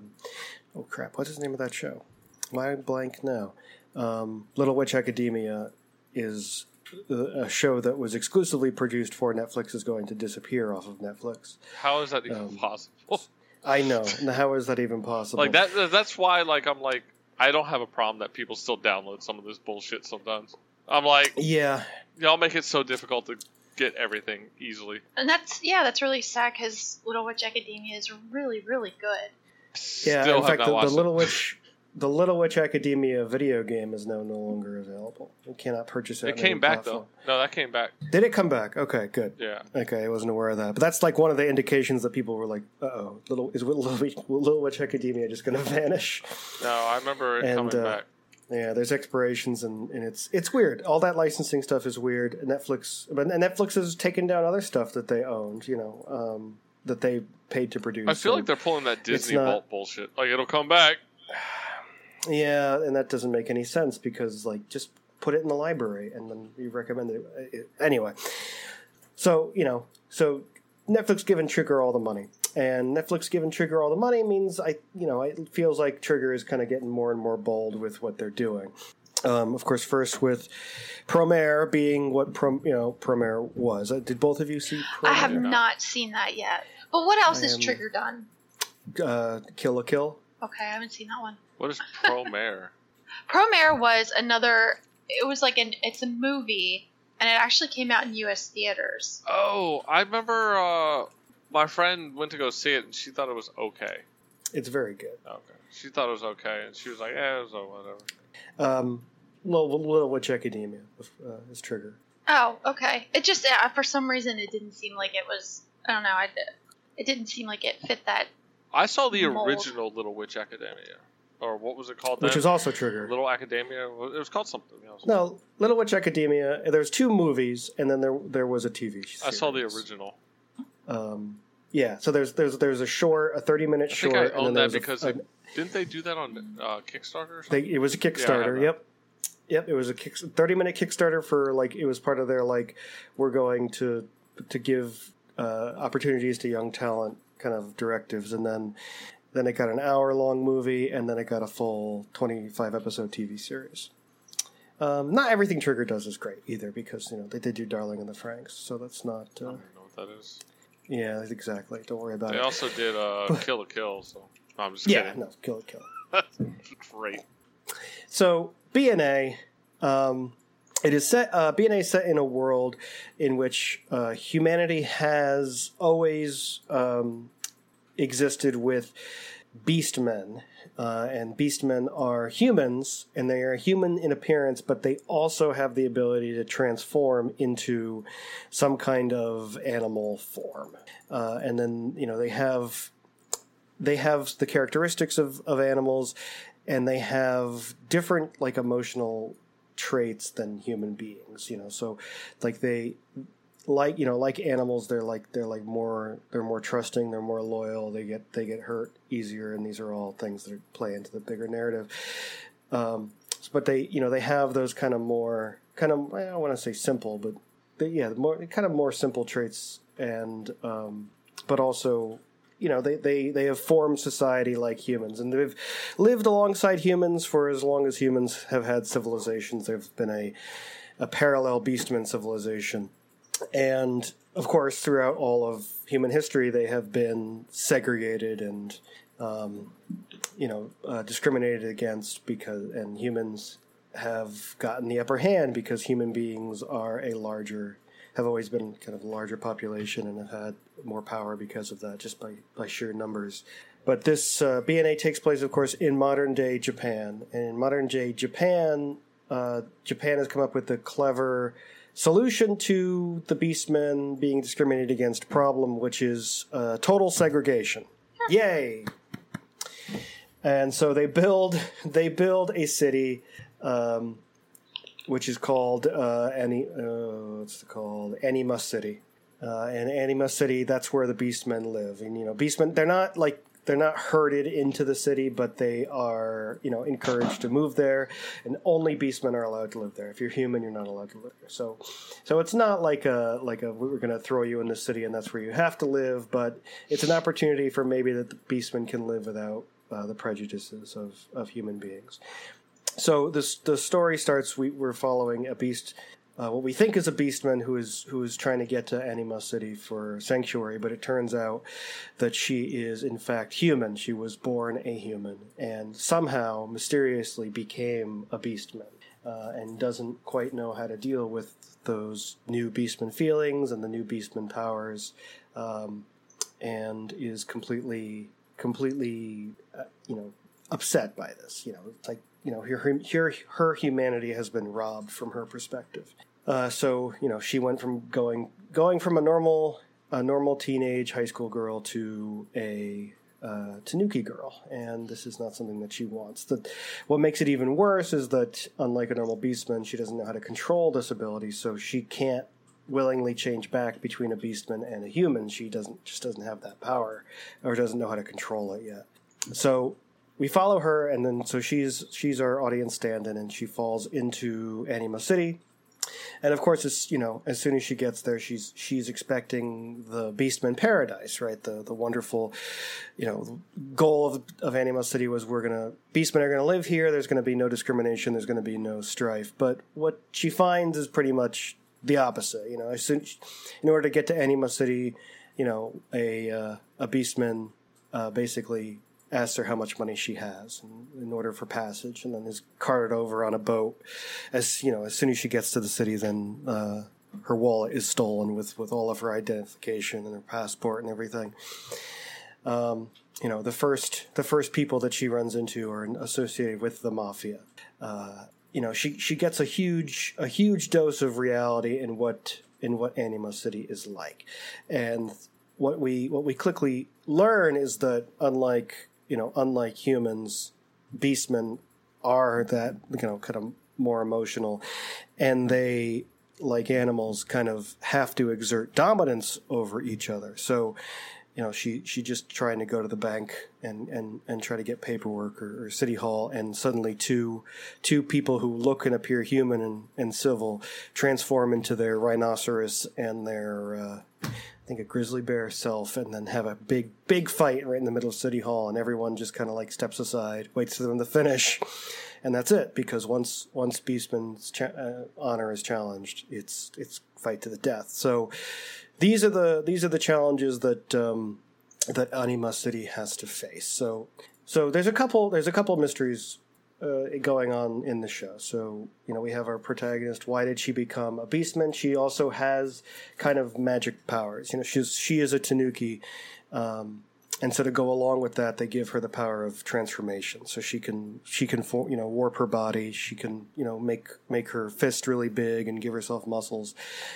oh crap, what's his name of that show? Why blank now? Um, Little Witch Academia is a show that was exclusively produced for Netflix is going to disappear off of Netflix. How is that even Um, possible? I know. How is that even possible? like that. That's why. Like I'm like I don't have a problem that people still download some of this bullshit sometimes. I'm like Yeah, y'all make it so difficult to get everything easily. And that's yeah, that's really sad because Little Witch Academia is really really good. yeah. Still in have fact, not the, the. Little Witch, [laughs] the Little Witch Academia video game is now no longer available. You cannot purchase it. It came back platform. though. No, that came back. Did it come back? Okay, good. Yeah. Okay, I wasn't aware of that. But that's like one of the indications that people were like, "Uh oh, little is Little Witch, Little Witch Academia just going [laughs] to vanish?" No, I remember it And, coming uh, back. Yeah, there's expirations and, and it's it's weird. All that licensing stuff is weird. Netflix, but Netflix has taken down other stuff that they owned. You know, um, that they paid to produce. I feel like they're pulling that Disney not- Vault bullshit. Like it'll come back. [sighs] yeah, and that doesn't make any sense because like just put it in the library and then you recommend it. it- Anyway, so you know, so Netflix giving Trigger all the money, and Netflix giving Trigger all the money means I, you know, it feels like Trigger is kind of getting more and more bold with what they're doing. Um, of course, first with Promare being what Prom, you know Promare was. Uh, did both of you see Promare? I have not seen that yet. But what else I has am- Trigger done? uh, Kill la Kill. Okay, I haven't seen that one. What is Promare? [laughs] Promare was another. It was like an. It's a movie, and it actually came out in U.S. theaters. oh, I remember. Uh, my friend went to go see it, and she thought it was okay. It's very good. Okay, she thought it was okay, and she was like, "Yeah, it was whatever." Um, Little, Little Witch Academia uh, is Trigger. Oh, okay. It just uh, for some reason it didn't seem like it was. I don't know. I. It didn't seem like it fit that. I saw the Mold. original Little Witch Academia, or what was it called? which was also Trigger. Little Academia. It was called something else. No, Little Witch Academia. There's two movies, and then there there was a TV. Series. I saw the original. Um, yeah, so there's there's there's a short, a 30 minute I short, think I and then owned that there's a- because a, they, didn't they do that on uh, Kickstarter or they, it was a Yeah, I have Kickstarter. that. yep, yep. It was a kick, 30 minute Kickstarter for like it was part of their like we're going to to give uh, opportunities to young talent kind of directives, and then then it got an hour long movie, and then it got a full 25 episode TV series. Um, not everything Trigger does is great either, because you know they did do Darling in the Franxx, so that's not. I Uh, don't know what that is. yeah, exactly. Don't worry about They it. They also did uh, [laughs] Kill la Kill, so no, I'm just yeah, kidding. no, kill it, kill. [laughs] Great. So BNA, um, it is set. Uh, BNA is set in a world in which uh, humanity has always um, existed with beastmen, uh, and beastmen are humans, and they are human in appearance, but they also have the ability to transform into some kind of animal form, uh, and then you know they have they have the characteristics of, of animals and they have different like emotional traits than human beings. You know, so like they like you know like animals they're like they're like more they're more trusting they're more loyal they get they get hurt easier and these are all things that play into the bigger narrative. Um, but they you know they have those kind of more kind of I don't want to say simple but they, yeah more kind of more simple traits and um, but also you know they, they they have formed society like humans and they've lived alongside humans for as long as humans have had civilizations. There's been a a parallel beastman civilization and of course, throughout all of human history, they have been segregated and um, you know uh, discriminated against because and humans have gotten the upper hand because human beings are a larger have always been kind of a larger population and have had more power because of that just by, by sheer numbers but this uh, BNA takes place, of course, in modern day Japan. And in modern day Japan, uh, Japan has come up with the clever solution to the Beastmen being discriminated against problem, which is uh, total segregation. Yay! And so they build [laughs] they build a city, um, which is called uh, Any uh, what's it called Anima City. Uh, and Anima City, that's where the Beastmen live. And you know, Beastmen, they're not like they're not herded into the city, but they are, you know, encouraged to move there. And only beastmen are allowed to live there. If you're human, you're not allowed to live there. So, so it's not like a like a we're going to throw you in the city and that's where you have to live. But it's an opportunity for maybe that the beastmen can live without uh, the prejudices of of human beings. So this the story starts. We, we're following a beast uh, what we think is a beastman who is who is trying to get to Anima City for sanctuary, but it turns out that she is in fact human. She was born a human and somehow mysteriously became a beastman uh, and doesn't quite know how to deal with those new beastman feelings and the new beastman powers, um, and is completely completely uh, you know upset by this. You know, like you know, her, her, her humanity has been robbed from her perspective. Uh, so you know, she went from going going from a normal a normal teenage high school girl to a uh, Tanuki girl, and this is not something that she wants. That what makes it even worse is that unlike a normal beastman, she doesn't know how to control this ability, so she can't willingly change back between a beastman and a human. She doesn't just doesn't have that power, or doesn't know how to control it yet. So we follow her, and then so she's she's our audience stand-in, and she falls into Anima City. And of course, it's you know, as soon as she gets there, she's she's expecting the Beastman paradise, right? The the wonderful, you know, goal of of Anima City was we're gonna Beastmen are gonna live here. There's gonna be no discrimination. There's gonna be no strife. But what she finds is pretty much the opposite. You know, as soon in order to get to Anima City, you know, a uh, a Beastman uh, basically asks her how much money she has in, in, order for passage, and then is carted over on a boat. As you know, as soon as she gets to the city, then uh, her wallet is stolen with with all of her identification and her passport and everything. Um, you know, the first the first people that she runs into are associated with the mafia. Uh, you know, she she gets a huge a huge dose of reality in what in what Anima City is like, and what we what we quickly learn is that unlike you know, unlike humans, beastmen are that you know kind of more emotional, and they like animals kind of have to exert dominance over each other. So, you know, she she just trying to go to the bank and and and try to get paperwork or, or city hall, and suddenly two two people who look and appear human and, and civil transform into their rhinoceros and their uh, I think a grizzly bear self, and then have a big, big fight right in the middle of City Hall, and everyone just kind of like steps aside, waits for them to finish, and that's it. Because once once Beastman's cha- uh, honor is challenged, it's it's fight to the death. So these are the these are the challenges that um, that Anima City has to face. So so there's a couple there's a couple mysteries uh, going on in the show. So, you know, we have our protagonist. Why did she become a beastman? She also has kind of magic powers. You know, she's she is a Tanuki, um, and so to go along with that, they give her the power of transformation. So she can she can you know warp her body. She can you know make make her fist really big and give herself muscles,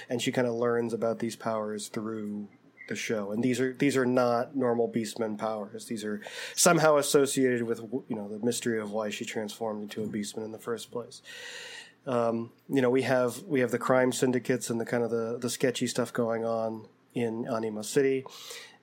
and she kind of learns about these powers through the show. And these are these are not normal Beastman powers. These are somehow associated with you know the mystery of why she transformed into a Beastman in the first place. um, you know we have we have the crime syndicates and the kind of the the sketchy stuff going on in Anima City.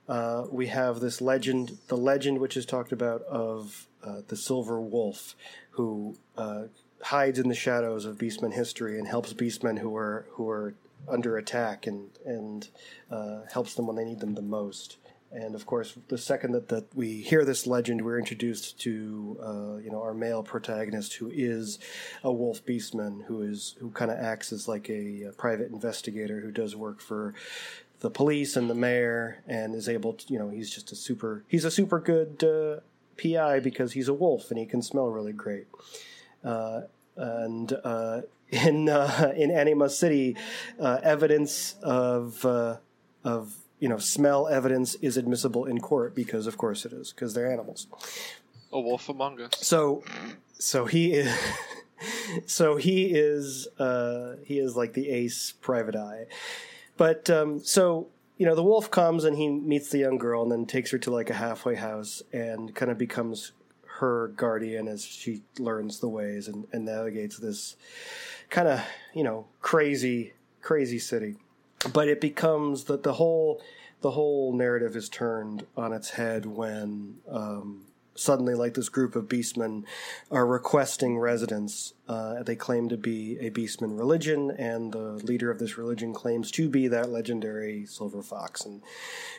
Uh, we have this legend, the legend which is talked about of uh, the Silver Wolf, who uh, hides in the shadows of Beastmen history and helps Beastmen who are who are under attack and and uh, helps them when they need them the most. And of course, the second that, that we hear this legend, we're introduced to uh, you know our male protagonist, who is a wolf beastman, who is who kind of acts as like a, a private investigator who does work for the police and the mayor, and is able to you know he's just a super he's a super good uh, PI because he's a wolf and he can smell really great. Uh, and uh, in uh, in Anima City, uh, evidence of uh, of you know smell evidence is admissible in court because of course it is because they're animals. A wolf among us. So so he is [laughs] so he is uh, he is like the ace private eye. But um, so you know the wolf comes and he meets the young girl and then takes her to like a halfway house and kind of becomes her guardian as she learns the ways and, and navigates this kind of you know crazy crazy city. But it becomes that the whole the whole narrative is turned on its head when um, suddenly like this group of beastmen are requesting residence. Uh, they claim to be a beastman religion and the leader of this religion claims to be that legendary silver fox. And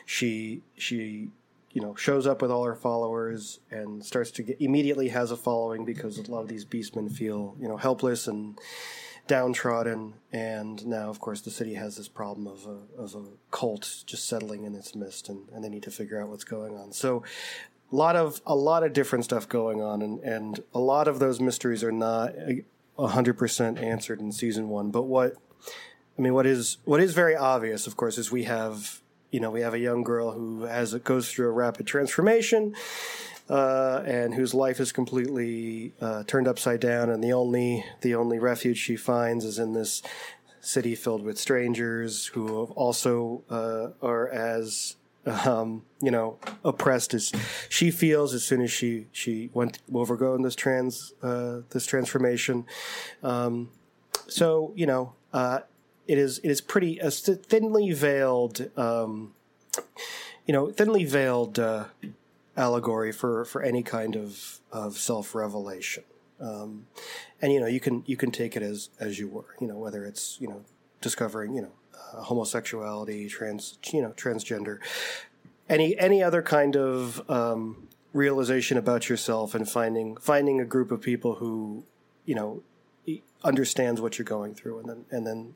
she she you know shows up with all her followers and starts to get immediately has a following because a lot of these beastmen feel you know helpless and downtrodden. And now of course the city has this problem of a, of a cult just settling in its midst and, and they need to figure out what's going on. So a lot of a lot of different stuff going on and, and a lot of those mysteries are not hundred percent answered in season one. But what I mean what is what is very obvious of course is we have you know we have a young girl who has goes through a rapid transformation uh, and whose life is completely uh, turned upside down, and the only the only refuge she finds is in this city filled with strangers who also uh, are as um, you know oppressed as she feels as soon as she she went overgo this trans uh, this transformation. Um, so you know uh, it is it is pretty a thinly veiled. Um, you know, thinly veiled uh, allegory for for any kind of of self revelation. Um, and you know, you can you can take it as as you were. You know, whether it's you know discovering you know uh, homosexuality, trans you know transgender, any any other kind of um, realization about yourself, and finding finding a group of people who you know understands what you're going through, and then and then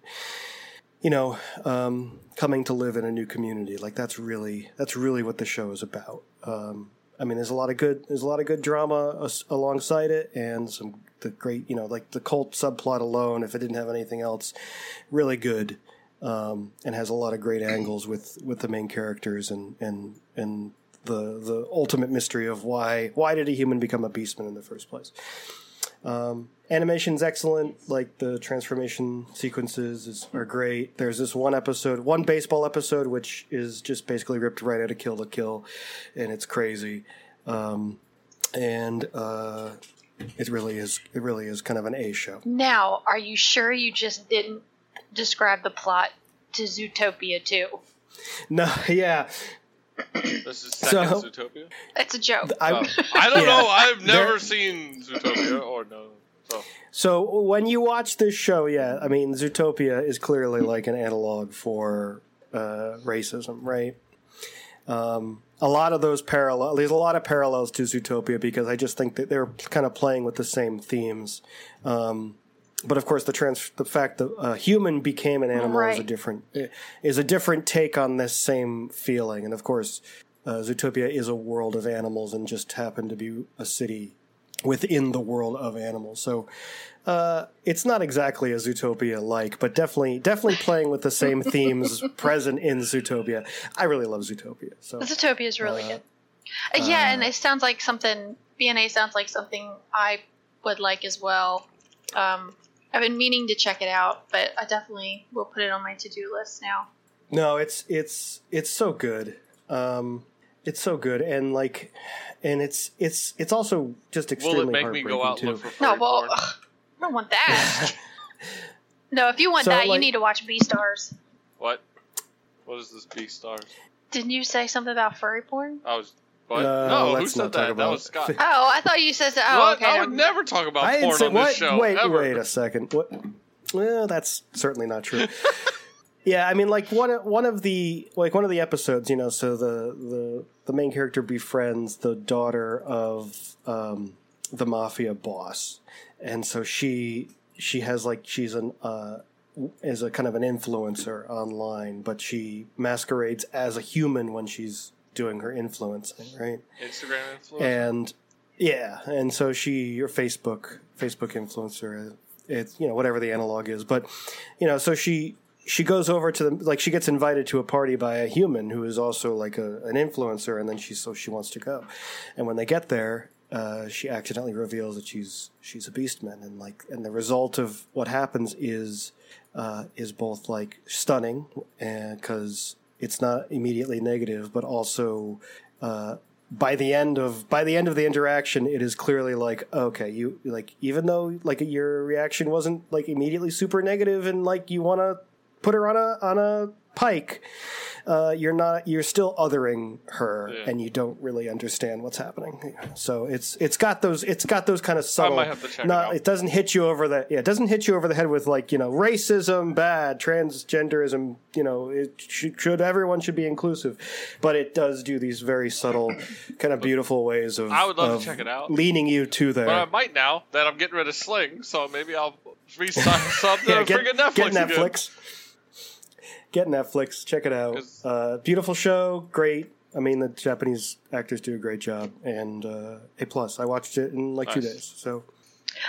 you know, um, coming to live in a new community. Like that's really that's really what the show is about. Um, I mean, there's a lot of good there's a lot of good drama as, alongside it, and some the great you know like the cult subplot alone. If it didn't have anything else, really good, um, and has a lot of great angles with with the main characters and and and the the ultimate mystery of why why did a human become a beastman in the first place. Um, animation's excellent. Like the transformation sequences is, are great. There's this one episode, one baseball episode, which is just basically ripped right out of Kill la Kill, and it's crazy. Um, and uh, it really is. It really is kind of an A show. Now, are you sure you just didn't describe the plot to Zootopia too? No, [laughs] yeah. This is second So- Zootopia. It's a joke. I, Oh, I don't [laughs] Yeah. know. I've never There- seen Zootopia or no. So So when you watch this show, yeah, I mean, Zootopia is clearly like an analog for uh, racism, right? Um, a lot of those parallel, there's a lot of parallels to Zootopia because I just think that they're kind of playing with the same themes. Um, but of course, the trans, the fact that a human became an animal is a different is a different take on this same feeling. And of course, uh, Zootopia is a world of animals and just happened to be a city within the world of animals. So uh, it's not exactly a Zootopia like, but definitely definitely playing with the same [laughs] themes present in Zootopia. I really love Zootopia. So Zootopia is really Uh, good. Uh, yeah, uh, and it sounds like something. BNA sounds like something I would like as well. Um, I've been meaning to check it out, but I definitely will put it on my to-do list now. no, it's it's it's so good. Um, it's so good, and like, and it's it's it's also just will extremely it make me go heartbreaking, out too. look for No, well, porn? ugh, I don't want that. [laughs] No, if you want So, that, you need to watch Beastars. What? What is this Beastars? Didn't you say something about furry porn? I was. What? Uh, no, who said not that? That about was Scott. Oh, I thought you said. Oh, what? okay. I would never- never talk about I didn't porn say on what. this show. wait, ever. wait a second. What? Well, that's certainly not true. [laughs] yeah, I mean, like one of- one of the like one of the episodes, you know. So the the the main character befriends the daughter of um, the mafia boss, and so she she has like she's an uh, is a kind of an influencer online, but she masquerades as a human when she's doing her influencing, right? Instagram influencer. and yeah, and so she your Facebook Facebook influencer, it's you know whatever the analog is, but you know so she she goes over to the like she gets invited to a party by a human who is also like a, an influencer, and then she so she wants to go, and when they get there. Uh, she accidentally reveals that she's she's a beastman, and like, and the result of what happens is uh, is both like stunning, and because it's not immediately negative, but also uh, by the end of by the end of the interaction, it is clearly like okay, you like even though like your reaction wasn't like immediately super negative, and like you want to put her on a on a pike, uh, you're not you're still othering her, Yeah. and you don't really understand what's happening. So it's it's got those it's got those kind of subtle. might have to check it it doesn't hit you over the yeah, it doesn't hit you over the head with like you know racism bad transgenderism you know it should, should everyone should be inclusive but it does do these very subtle [laughs] kind of beautiful ways of I would love to check it out. leaning you to there But I might now that I'm getting rid of Sling, so maybe I'll [laughs] restart something. yeah, get, Netflix. get. Netflix get Netflix check it out. uh, beautiful show great. I mean the Japanese actors do a great job and uh, a plus. I watched it in like two days so.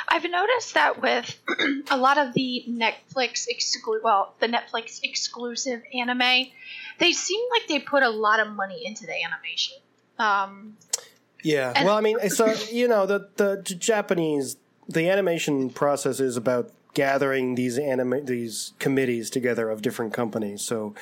I've noticed that with [clears throat] a lot of the Netflix exclu- well, the Netflix exclusive anime, they seem like they put a lot of money into the animation. Um, Yeah, And- well, I mean, so you know, the the Japanese the animation process is about gathering these anime these committees together of different companies. So,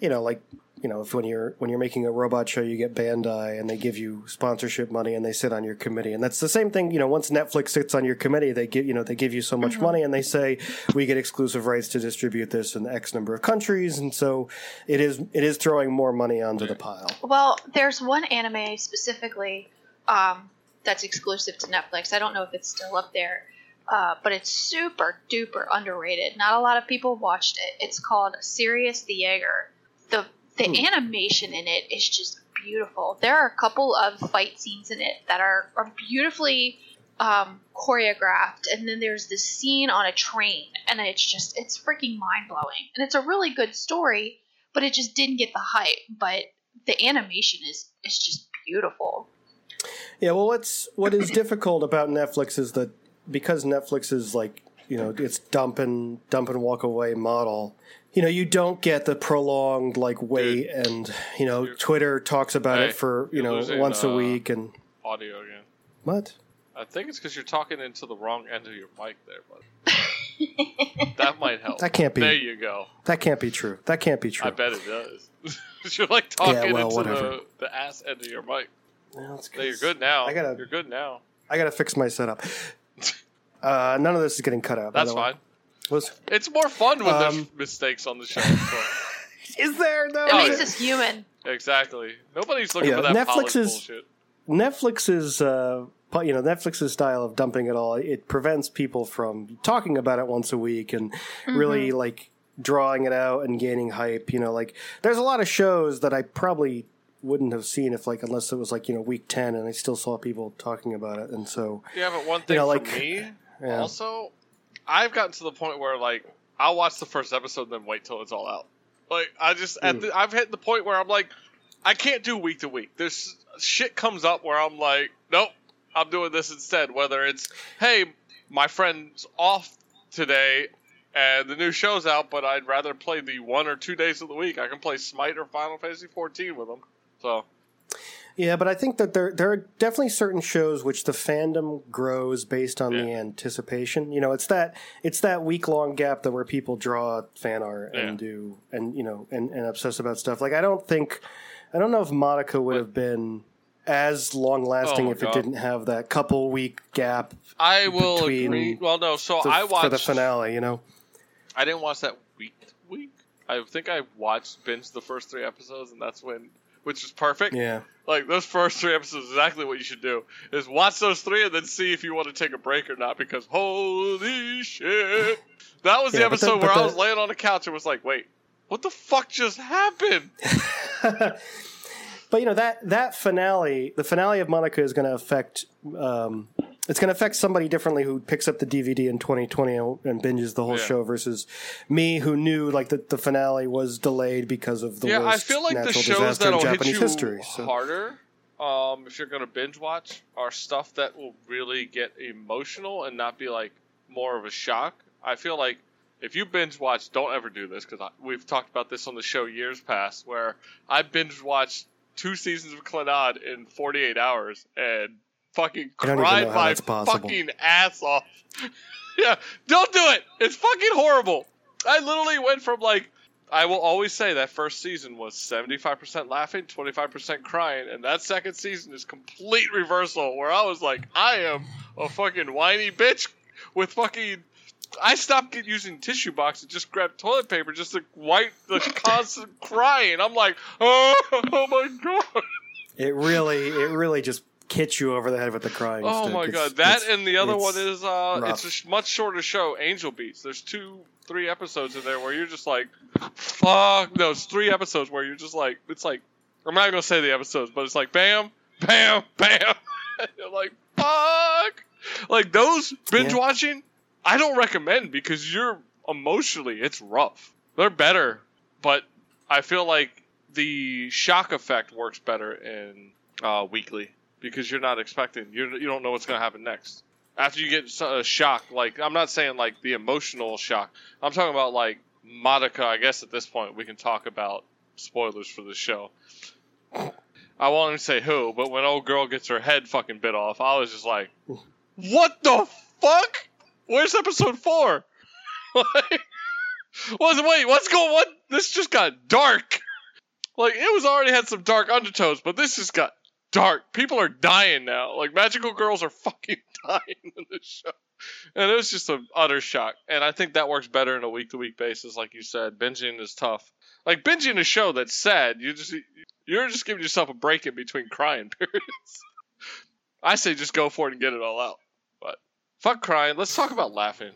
you know, like you know, if when you're when you're making a robot show, you get Bandai and they give you sponsorship money and they sit on your committee, and that's the same thing. You know, once Netflix sits on your committee, they give you know they give you so much money and they say we get exclusive rights to distribute this in X number of countries, and so it is it is throwing more money onto the pile. well, there's one anime specifically um, that's exclusive to Netflix. I don't know if it's still up there, uh, but it's super duper underrated. Not a lot of people watched it. It's called Sirius the Jaeger. The the animation in it is just beautiful. There are a couple of fight scenes in it that are, are beautifully um, choreographed, and then there's this scene on a train, and it's just it's freaking mind blowing, and it's a really good story, but it just didn't get the hype. But the animation is is just beautiful. Yeah, well, what's what is [coughs] difficult about Netflix is that because Netflix is like you know it's dump and dump and walk away model. You know, you don't get the prolonged like wait, and you know, Twitter talks about Hey, it for you know losing, once a uh, week, and Audio again. what? I think it's because you're talking into the wrong end of your mic there, bud. [laughs] that might help. That can't be. There you go. That can't be true. That can't be true. I bet it does. [laughs] you're like talking Yeah, well, into whatever. the, the ass end of your mic. Well, it's No, you're good now. I gotta- You're good now. I gotta fix my setup. [laughs] Uh, none of this is getting cut out. That's fine. Was, It's more fun when there's Um, mistakes on the show. [laughs] is there no? It makes yeah. us human. exactly. Nobody's looking Yeah, for that Netflix is- bullshit. Netflix's uh, you know Netflix's style of dumping it all it prevents people from talking about it once a week and really like drawing it out and gaining hype. You know, like there's a lot of shows that I probably wouldn't have seen if like unless it was like you know week ten and I still saw people talking about it. And so Yeah, but one thing know, for like- me, [laughs] yeah. also, I've gotten to the point where like I'll watch the first episode, and then wait till it's all out. Like I just at Mm. the, I've hit the point where I'm like, I can't do week to week. There's shit comes up where I'm like, nope, I'm doing this instead. Whether it's hey, my friend's off today. And the new show's out, but I'd rather play the one or two days of the week. I can play Smite or Final Fantasy 14 with them. So Yeah, but I think that there there are definitely certain shows which the fandom grows based on the anticipation. You know, it's that it's that week long gap that where people draw fan art and Yeah. do and you know and, and obsess about stuff. Like I don't think I don't know if Madoka would have been as long lasting Oh if God. it didn't have that couple week gap I will agree. Well, no. So to- I watched for the finale. You know, I didn't watch that week week. I think I watched binge the first three episodes, and that's when, which is perfect. yeah. Like those first three episodes, is exactly what you should do is watch those three and then see if you want to take a break or not. Because holy shit, that was the Yeah, but the- episode but where I was laying on the couch and was like, wait, what the fuck just happened? [laughs] But you know that that finale, the finale of Madoka is going to affect. Um, it's going to affect somebody differently who picks up the DVD in 2020 and binges the whole Yeah. show versus me who knew like the, the finale was delayed because of the yeah, I feel like the shows disaster in that'll hit Japanese you history. So. harder, um, if you're gonna binge watch, are stuff that will really get emotional and not be like more of a shock. I feel like if you binge watch, don't ever do this because we've talked about this on the show years past, where I binge watched two seasons of Clannad in 48 hours and fucking I don't even cried my fucking ass off. [laughs] yeah, don't do it. It's fucking horrible. I literally went from like I will always say that first season was 75% laughing, 25% crying, and that second season is complete reversal where I was like, I am a fucking whiny bitch with fucking. I stopped get using tissue box and just grabbed toilet paper just to wipe the [laughs] constant crying. I'm like, oh, [laughs] oh my god. It really, it really just hits you over the head with the crying. Oh stick. my It's- god, that and the other one is uh, rough. it's a sh- much shorter show, Angel Beats. There's two, three episodes in there where you're just like, fuck. No, it's three episodes where you're just like, it's like, I'm not gonna say the episodes, but it's like, bam, bam, [laughs] bam. you're like, fuck. Like those binge Yeah. watching, I don't recommend because you're emotionally, it's rough. They're better, but I feel like the shock effect works better in uh, weekly because you're not expecting you you don't know what's going to happen next. After you get a shock, like I'm not saying like the emotional shock. I'm talking about like Madoka. I guess at this point we can talk about spoilers for the show. I won't even say who, but when old girl gets her head fucking bit off, I was just like, "What the fuck? Where's episode four? [laughs] Like, what's wait? What's going? What? This just got dark. Like it was already had some dark undertones, but this just got dark. People are dying now. Like magical girls are [laughs] fucking dying in this show. And it was just an utter shock. And I think that works better in a week to week basis, like you said. Binging is tough. Like binging a show that's sad, you just you're just giving yourself a break in between crying [laughs] periods. I say just go for it and get it all out. But fuck crying. Let's talk about laughing.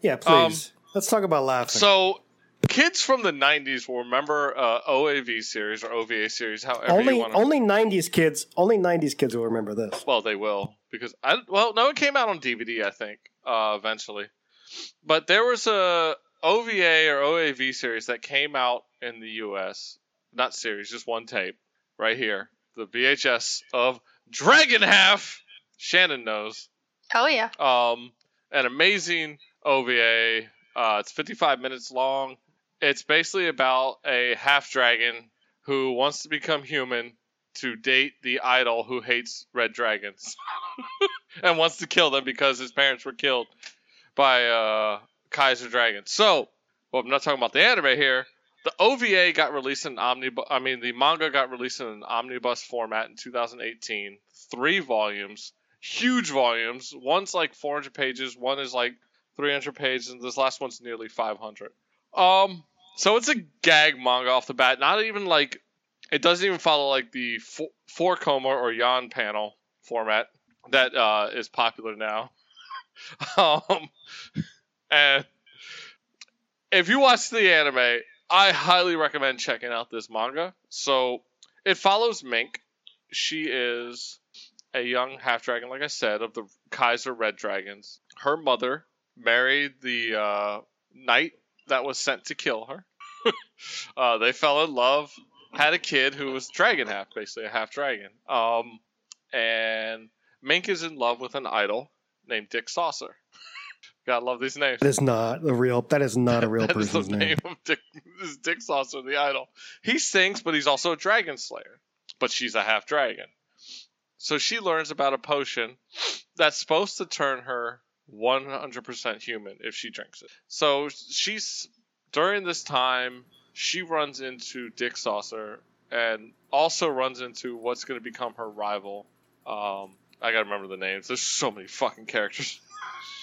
Yeah, please. Let's talk about laughing. Um, So kids from the 90s will remember uh, OAV series or OVA series, however you only want to. only '90s kids, only '90s kids will remember this. Well, they will because I well, no, it came out on DVD, I think, uh, eventually. But there was a OVA or OAV series that came out in the U.S. Not series, just one tape, right here, the VHS of Dragon Half. Shannon knows. Oh yeah. Um, an amazing OVA. Uh, it's 55 minutes long. It's basically about a half dragon who wants to become human to date the idol who hates red dragons [laughs] and wants to kill them because his parents were killed by uh, Kaiser Dragon. So, well, I'm not talking about the anime here. The OVA got released in omnibus. I mean, the manga got released in an omnibus format in 2018. Three volumes, huge volumes. One's like 400 pages. One is like 300 pages, and this last one's nearly 500. Um, so it's a gag manga off the bat. Not even like it doesn't even follow like the four, four koma or yawn panel format that uh, is popular now. [laughs] um, and if you watch the anime, I highly recommend checking out this manga. So it follows Mink. She is a young half dragon, like I said, of the Kaiser Red Dragons. Her mother married the uh, knight that was sent to kill her. [laughs] uh, they fell in love, had a kid who was dragon half, basically a half dragon. Um, and Mink is in love with an idol named Dick Saucer. [laughs] Gotta love these names. That is not a real. That is not a real [laughs] That is the person's name. of Dick. This is Dick Saucer, the idol. He sings, but he's also a dragon slayer. But she's a half dragon. So she learns about a potion that's supposed to turn her 100% human if she drinks it. So she's during this time she runs into Dick Saucer and also runs into what's going to become her rival. Um, I gotta remember the names. There's so many fucking characters.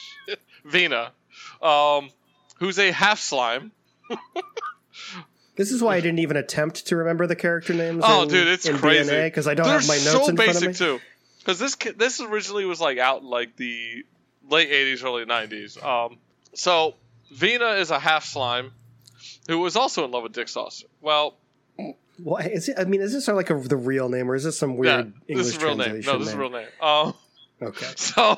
[laughs] Vina, um, who's a half slime. [laughs] This is why I didn't even attempt to remember the character names. Oh, in, dude, it's crazy. because I don't They're have my notes so in basic front of me. too. Because this this originally was like out in like the late '80s, early '90s. Um, so Vina is a half slime who was also in love with Dick Saucer. Well, Why is it? I mean, is this like a, the real name, or is this some yeah, weird English this is real name. translation No, this is a real name. Um, Okay. [laughs] So,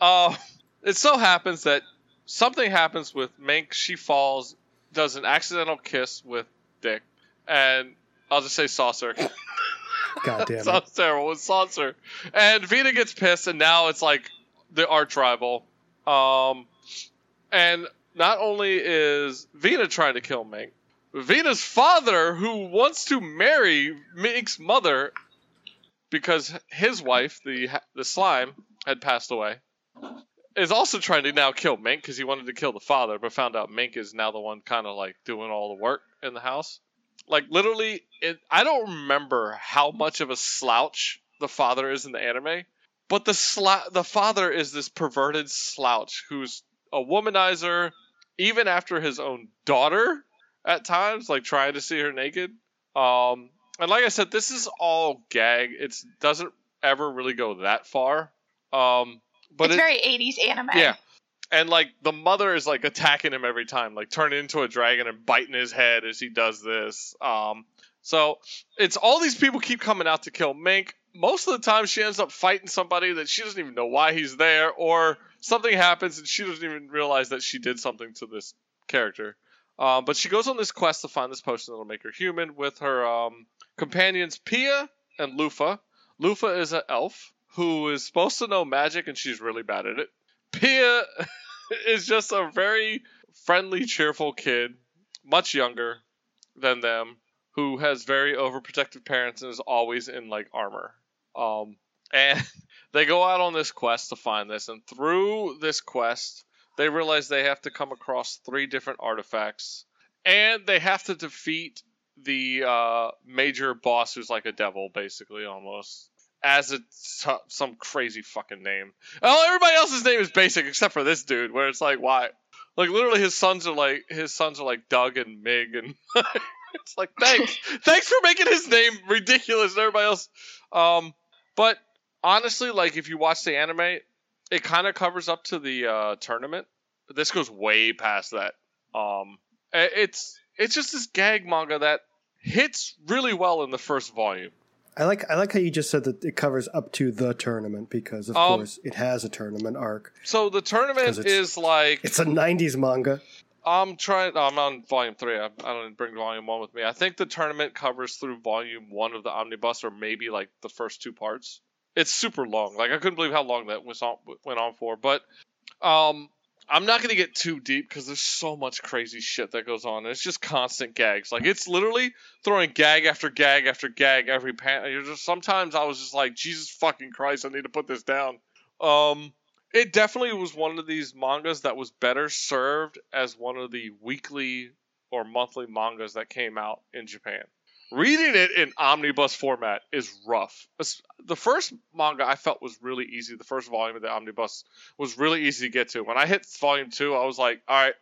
uh, it so happens that something happens with Mink. She falls, does an accidental kiss with Dick, and I'll just say Saucer. [laughs] God damn it. Sounds terrible. It's Saucer. And Vina gets pissed, and now it's like the arch rival. Um, and not only is Vina trying to kill Mink, Vina's father, who wants to marry Mink's mother because his wife, the the slime, had passed away, is also trying to now kill Mink because he wanted to kill the father, but found out Mink is now the one kind of like doing all the work in the house. Like literally, it, I don't remember how much of a slouch the father is in the anime, but the sla- the father is this perverted slouch who's a womanizer, even after his own daughter at times, like trying to see her naked. Um, and like I said, this is all gag. It doesn't ever really go that far. Um, but it's it, very 80s anime. yeah. And like the mother is like attacking him every time, like turning into a dragon and biting his head as he does this. Um, so it's all these people keep coming out to kill Mink. Most of the time, she ends up fighting somebody that she doesn't even know why he's there, or something happens and she doesn't even realize that she did something to this character. Um, but she goes on this quest to find this potion that'll make her human with her um, companions Pia and Lufa. Lufa is an elf who is supposed to know magic and she's really bad at it. Pia [laughs] is just a very friendly, cheerful kid, much younger than them, who has very overprotective parents and is always in like armor. Um, and [laughs] they go out on this quest to find this, and through this quest, they realize they have to come across three different artifacts, and they have to defeat the uh, major boss, who's like a devil, basically almost. As it's some crazy fucking name. Oh, everybody else's name is basic except for this dude, where it's like, why? Like literally, his sons are like his sons are like Doug and Mig, and [laughs] it's like thanks, thanks for making his name ridiculous and everybody else. Um, but honestly, like if you watch the anime, it kind of covers up to the uh, tournament. This goes way past that. Um, it's it's just this gag manga that hits really well in the first volume. I like I like how you just said that it covers up to the tournament because of Um, course it has a tournament arc. So the tournament is like It's a '90s manga. I'm trying. I'm on volume three. I, I don't bring volume one with me. I think the tournament covers through volume one of the omnibus, or maybe like the first two parts. It's super long. Like I couldn't believe how long that was on went on for. But um, I'm not gonna get too deep because there's so much crazy shit that goes on. It's just constant gags. Like it's literally throwing gag after gag after gag every pan. You're just sometimes I was just like, Jesus fucking Christ, I need to put this down. Um, it definitely was one of these mangas that was better served as one of the weekly or monthly mangas that came out in Japan. Reading it in omnibus format is rough. The first manga I felt was really easy. The first volume of the omnibus was really easy to get to. When I hit volume two, I was like, all right,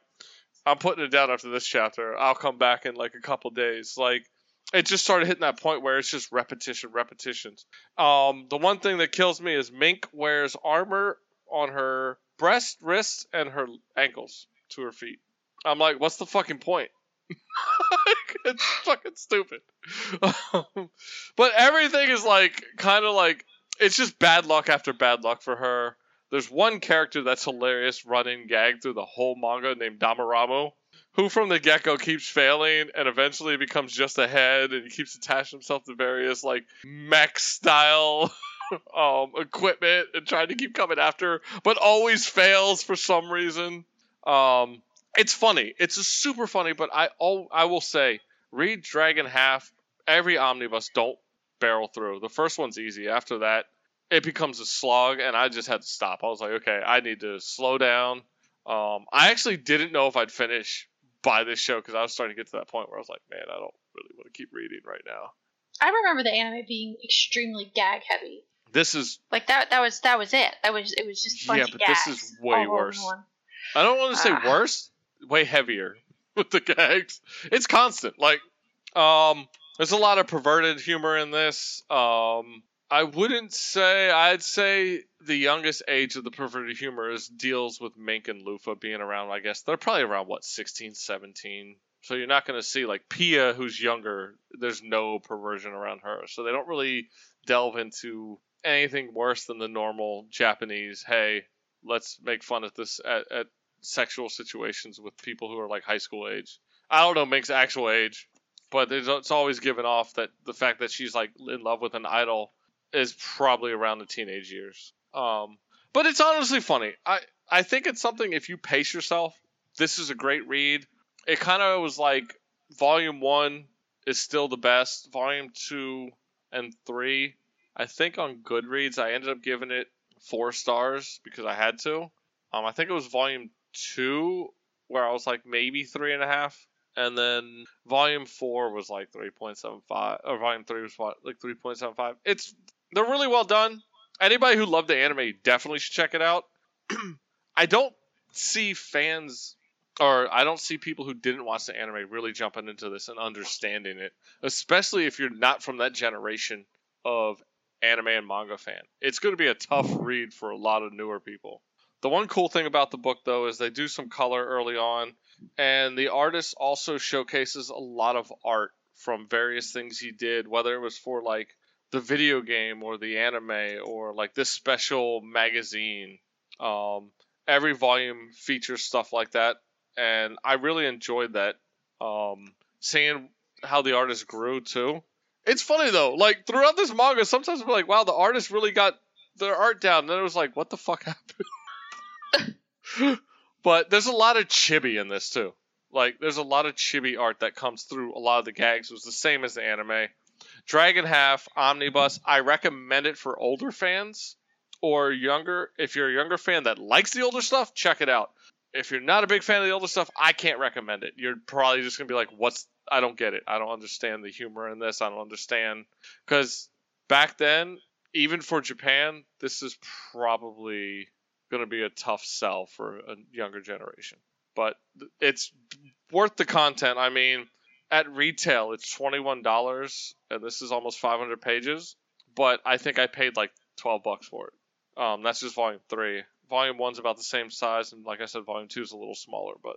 I'm putting it down after this chapter. I'll come back in like a couple days. Like, it just started hitting that point where it's just repetition, repetitions. Um, the one thing that kills me is Mink wears armor on her breast, wrists, and her ankles to her feet. I'm like, what's the fucking point? [laughs] it's fucking stupid. but everything is like kind of like it's just bad luck after bad luck for her. There's one character that's hilarious running gag through the whole manga named Damaramu, who from the get go keeps failing and eventually becomes just a head and he keeps attaching himself to various like mech style [laughs] um, equipment and trying to keep coming after, but always fails for some reason. Um, it's funny. It's super funny, but I all I will say, read Dragon Half. Every omnibus don't barrel through. The first one's easy. After that, it becomes a slog, and I just had to stop. I was like, okay, I need to slow down. Um, I actually didn't know if I'd finish by this show because I was starting to get to that point where I was like, man, I don't, really want to keep reading right now. I remember the anime being extremely gag heavy. This is Like that that was that was it. That was it was just Yeah, but this is way all rolled in worse. I don't want to say Ah. worse, way heavier [laughs] with the gags. It's constant. Like, um, there's a lot of perverted humor in this. Um, I wouldn't say. I'd say the youngest age of the perverted humor is deals with Mink and Lufa being around. I guess they're probably around what 16, 17. So you're not going to see like Pia, who's younger. There's no perversion around her, so they don't really delve into anything worse than the normal Japanese. Hey, let's make fun at this at, at sexual situations with people who are like high school age. I don't know Mink's actual age, but it's always given off that the fact that she's like in love with an idol is probably around the teenage years. Um, but it's honestly funny. I I think it's something if you pace yourself, this is a great read. It kind of was like volume one is still the best. Volume two and three, I think on Goodreads, I ended up giving it four stars because I had to. Um, I think it was volume two where I was like maybe three and a half, and then volume four was like three point seven five, or volume three was like three point seven five. It's they're really well done. Anybody who loved the anime definitely should check it out. [clears throat] I don't see fans or I don't see people who didn't watch the anime really jumping into this and understanding it, especially if you're not from that generation of anime and manga fan. It's going to be a tough read for a lot of newer people. The one cool thing about the book, though, is they do some color early on, and the artist also showcases a lot of art from various things he did, whether it was for like the video game or the anime or like this special magazine. Um, every volume features stuff like that, and I really enjoyed that. Um, seeing how the artist grew too. It's funny though, like throughout this manga, sometimes I'm like, wow, the artist really got their art down. And then it was like, what the fuck [laughs] happened? [laughs] but there's a lot of chibi in this too. Like there's a lot of chibi art that comes through a lot of the gags. It was the same as the anime. Dragon Half Omnibus. I recommend it for older fans or younger. If you're a younger fan that likes the older stuff, check it out. If you're not a big fan of the older stuff, I can't recommend it. You're probably just gonna be like, "What's? I don't get it. I don't understand the humor in this. I don't understand." Because back then, even for Japan, this is probably gonna be a tough sell for a younger generation. But it's worth the content. I mean, at retail, it's twenty one dollars, and this is almost five hundred pages. But I think I paid like twelve bucks for it. Um, that's just volume three. Volume one's about the same size, and like I said, volume two is a little smaller, but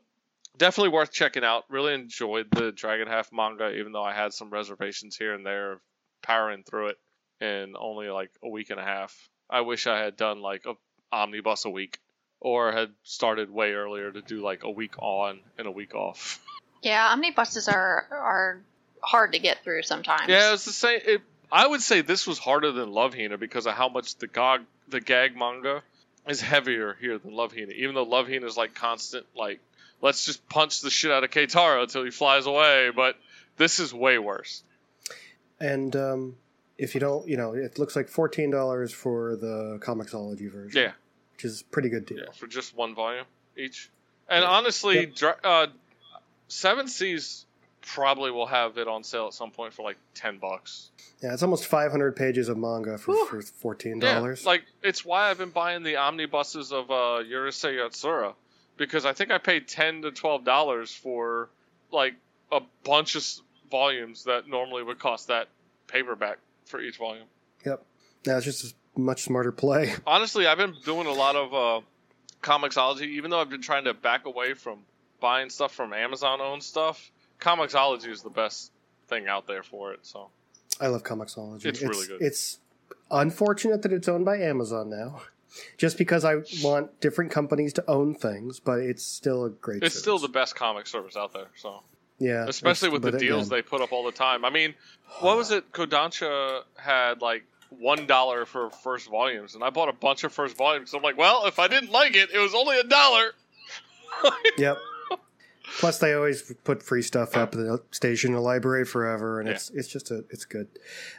definitely worth checking out. Really enjoyed the Dragon Half manga, even though I had some reservations here and there, powering through it in only like a week and a half. I wish I had done like a omnibus a week, or had started way earlier to do like a week on and a week off. Yeah, omnibuses are are hard to get through sometimes. Yeah, it's the same. It, I would say this was harder than Love Hina because of how much the gog, the gag manga is heavier here than Love Hina. Even though Love Hina is like constant, like let's just punch the shit out of Keitaro until he flies away. But this is way worse. And um, if you don't, you know, it looks like fourteen dollars for the Comixology version. Yeah, which is a pretty good deal. yeah, for just one volume each. And honestly, Yep. Dra- uh, Seven Seas probably will have it on sale at some point for like ten bucks. Yeah, it's almost five hundred pages of manga for, Whew. for fourteen Yeah, dollars. like it's why I've been buying the omnibuses of uh, Urusei Yatsura because I think I paid ten to twelve dollars for like a bunch of volumes that normally would cost that paperback for each volume. yep. Yeah, it's just a much smarter play. [laughs] Honestly, I've been doing a lot of uh, Comixology, even though I've been trying to back away from buying stuff from Amazon owned stuff. Comixology is the best thing out there for it. So I love Comixology. It's really good. It's unfortunate that it's owned by Amazon now, just because I want different companies to own things, but it's still a great. it's still the best comic service out there. So. Yeah, especially with the deals again, they put up all the time. I mean, what was it? Kodansha had like one dollar for first volumes, and I bought a bunch of first volumes. So I'm like, well, if I didn't like it, it was only a dollar. [laughs] Yep. Plus, they always put free stuff up. They'll station the library forever, and Yeah. it's it's just a it's good.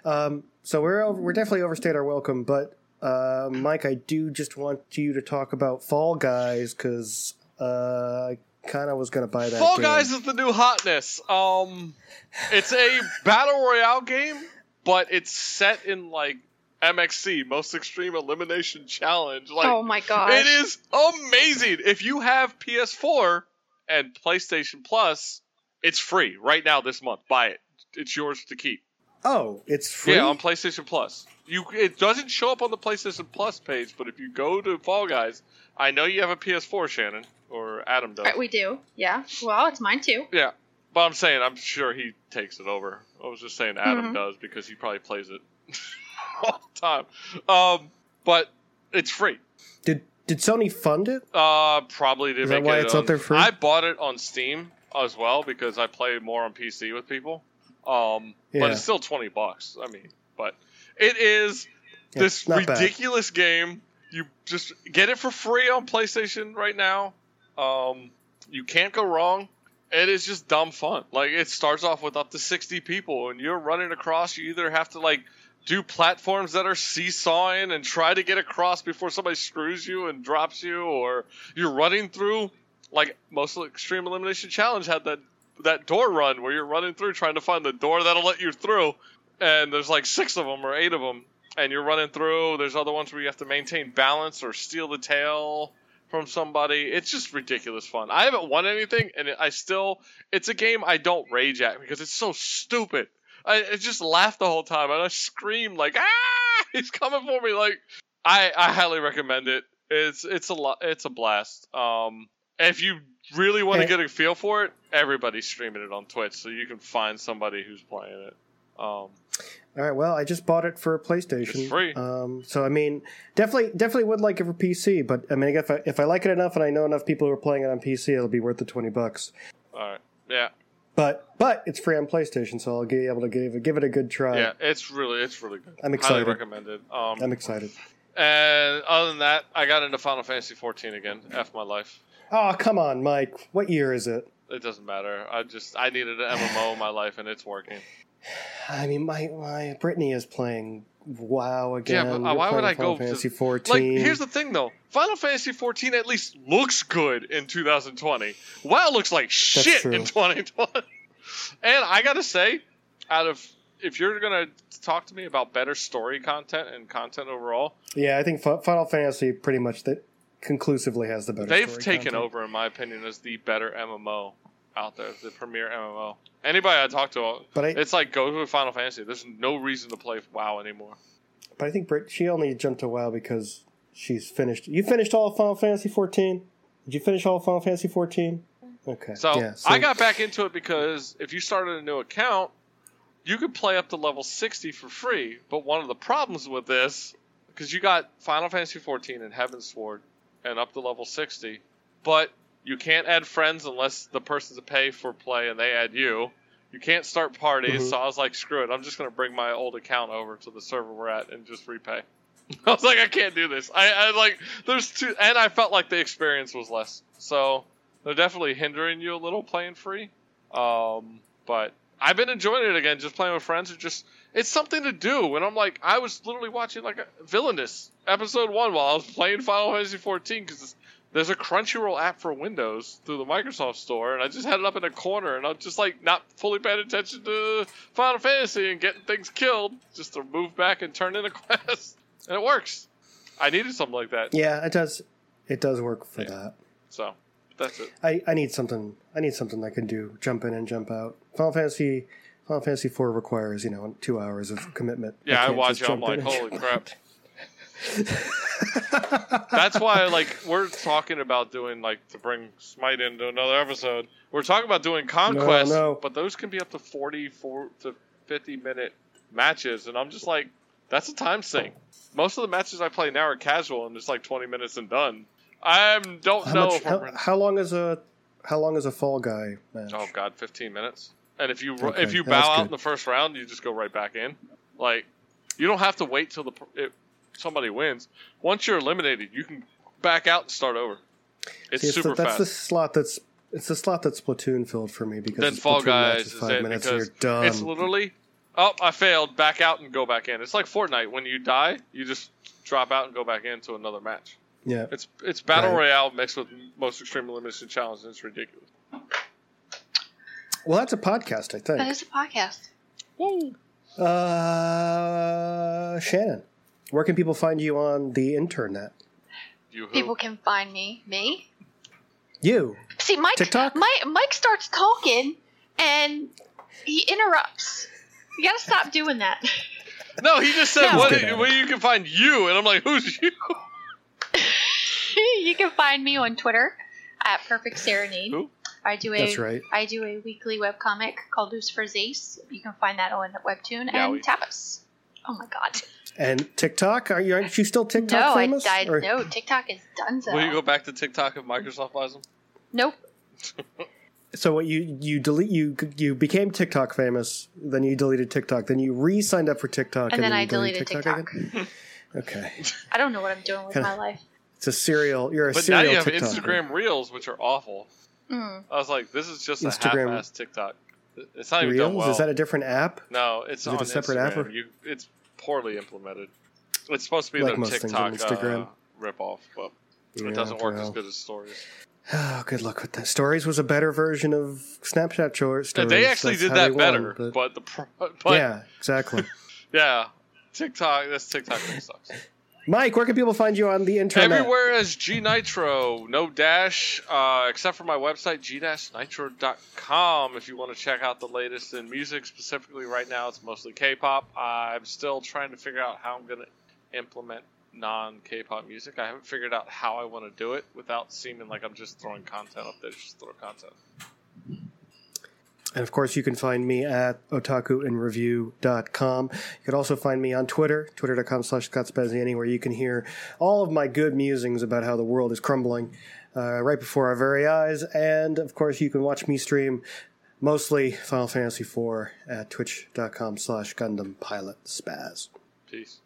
Um, so we're over, we're definitely overstayed our welcome, but uh, Mike, I do just want you to talk about Fall Guys because uh, kind of was going to buy that. Fall game. Guys is the new hotness. Um, it's a battle royale game, but it's set in like MXC, Most Extreme Elimination Challenge. Like, oh my god, it is amazing. If you have PS4 and PlayStation Plus, it's free right now this month. Buy it. It's yours to keep. Oh, it's free. Yeah, on PlayStation Plus. You it doesn't show up on the PlayStation Plus page, but if you go to Fall Guys, I know you have a PS4, Shannon, or Adam does. Right, we do. Yeah. Well, it's mine too. Yeah, but I'm saying I'm sure he takes it over. I was just saying Adam Mhm. does because he probably plays it [laughs] all the time. Um, but it's free. did did Sony fund it? Uh, probably to Is make that why it it's on- out there free? I bought it on Steam as well because I play more on PC with people. Um, but it's still twenty bucks. I mean, but it is Yeah, this not bad. ridiculous game. You just get it for free on PlayStation right now. Um, you can't go wrong. It is just dumb fun. Like it starts off with up to sixty people, and you're running across. You either have to like do platforms that are seesawing and try to get across before somebody screws you and drops you, or you're running through. Like most of the Extreme Elimination Challenge had that that door run where you're running through trying to find the door that'll let you through, and there's like six of them or eight of them, and you're running through. There's other ones where you have to maintain balance or steal the tail from somebody. It's just ridiculous fun. I haven't won anything, and I still. It's a game I don't rage at because it's so stupid. I, I just laugh the whole time and I scream like ah [laughs] he's coming for me like I I highly recommend it. It's it's a lot it's a blast. Um if you really want to get a feel for it, everybody's streaming it on Twitch so you can find somebody who's playing it. Um All right. Well, I just bought it for PlayStation. It's free. Um, so I mean, definitely, definitely would like it for PC. But I mean, if I if I like it enough and I know enough people who are playing it on PC, it'll be worth the twenty bucks. all right. Yeah. But but it's free on PlayStation, so I'll be able to give give it a good try. Yeah, it's really it's really good. I'm excited. Highly recommended. Um I'm excited. and other than that, I got into Final Fantasy 14 again. F my life. Oh come on, Mike. What year is it? It doesn't matter. I just I needed an MMO in my life and it's working. I mean, my my Brittany is playing WoW again. Yeah, but, uh, why would I Final go to- Fantasy Like, 14? here's the thing though. Final Fantasy 14 at least looks good in 2020. WoW looks like shit in 2020. and I gotta say, out of if you're gonna talk to me about better story content and content overall, yeah, I think Fi- Final Fantasy pretty much that conclusively has the better. they've taken content. over, in my opinion, as the better MMO out there, the premier MMO. Anybody I talk to, But I it's like go to a Final Fantasy. There's no reason to play WoW anymore. but I think Brit she only jumped to WoW because she's finished. You finished all of Final Fantasy 14. Did you finish all of Final Fantasy 14? Okay. So, yeah, so I got back into it because if you started a new account, you could play up to level 60 for free. But one of the problems with this, because you got Final Fantasy 14 and Heavensward and up to level 60, but you can't add friends unless the person's a pay for play and they add you. You can't start parties, Mhm. so I was like, screw it. I'm just going to bring my old account over to the server we're at and just repay. [laughs] I was like, I can't do this. I, I like, there's two, and I felt like the experience was less. So they're definitely hindering you a little playing free. Um, but I've been enjoying it again, just playing with friends. or just, it's something to do. And I'm like, I was literally watching like a Villainous episode one while I was playing Final Fantasy 14 because there's a Crunchyroll app for Windows through the Microsoft Store, and I just had it up in a corner, and I'm just like not fully paying attention to Final Fantasy and getting things killed, just to move back and turn in a [laughs] quest, and it works. I needed something like that, yeah, it does. It does work for Yeah. that. so that's it. I, I need something. I need something I can do. Jump in and jump out. Final Fantasy. Final Fantasy Four requires you know two hours of commitment. Yeah, I, can't watch it. I'm like, holy crap. [laughs] That's why, like, we're talking about doing like to bring Smite into another episode. We're talking about doing conquest, no. but those can be up to 44 to 50 minute matches, and I'm just like, that's a time sink. Most of the matches I play now are casual, and it's like 20 minutes and done. I don't How know much? if How, how long is a how long is a Fall Guy match? Oh god, 15 minutes. And if you Okay, if you bow out good. in the first round, you just go right back in. Like you don't have to wait till the if somebody wins. Once you're eliminated, you can back out and start over. It's See, it's super the, that's fast. the slot that's it's the slot that's Splatoon filled for me because then it's Fall Guys is five it minutes and you're done. it's literally oh I failed, back out and go back in. It's like Fortnite when you die, you just drop out and go back into another match. Yeah. It's it's battle Right. royale mixed with most extreme elimination challenge. And it's ridiculous. Well, that's a podcast, I That think. is a podcast. Woo! Uh, Shannon, where can people find you on the internet? You? People can find me. Me? You. See, Mike. TikTok? Mike. Mike starts talking, and he interrupts. You gotta stop doing that. [laughs] No, he just said No. what, He's good at it. where you can find you, and I'm like, who's you? [laughs] you can find me on Twitter at Perfect Serenade. Who? I do a That's right. I do a weekly webcomic called Lucifer's Ace. You can find that on Webtoon Yeah, and we- Tapas. Oh my god. And TikTok? Are you aren't you still TikTok no, famous? I, I Or- no TikTok is done So Will you go back to TikTok if Microsoft buys them? Nope. [laughs] So what you you delete you you became TikTok famous, then you deleted TikTok, then you re-signed up for TikTok, And then you I deleted TikTok. again? [laughs] Okay, I don't know what I'm doing with Kinda- my life. it's a serial. You're a But now serial you have TikToker. Instagram Reels, which are awful. Mm. I was like, this is just a Instagram- half-assed TikTok. It's not even done well. is that a different app? no, it's is it a separate Instagram. app or- You, it's poorly implemented. It's supposed to be Like their most things TikTok Instagram. uh, rip-off, but Yeah, it doesn't work as good as stories. [sighs] Oh, good luck with that. Stories was a better version of Snapchat shor- stories. Yeah, they actually That's did that they won, better, but- but the pro- [laughs] but yeah, exactly. [laughs] yeah, TikTok. This TikTok thing sucks. [laughs] Mike, where can people find you on the internet? Everywhere as G Nitro, no dash, uh, except for my website, g-nitro.com. If you want to check out the latest in music, specifically right now, it's mostly K-pop. I'm still trying to figure out how I'm going to implement non-K-pop music. I haven't figured out how I want to do it without seeming like I'm just throwing content up there, just throw content. And of course, you can find me at otakuinreview.com. You can also find me on Twitter, twitter.com slash Scott Spaziani, where you can hear all of my good musings about how the world is crumbling uh, right before our very eyes. And of course, you can watch me stream mostly Final Fantasy IV at twitch.com slash Gundam Pilot Spaz. Peace.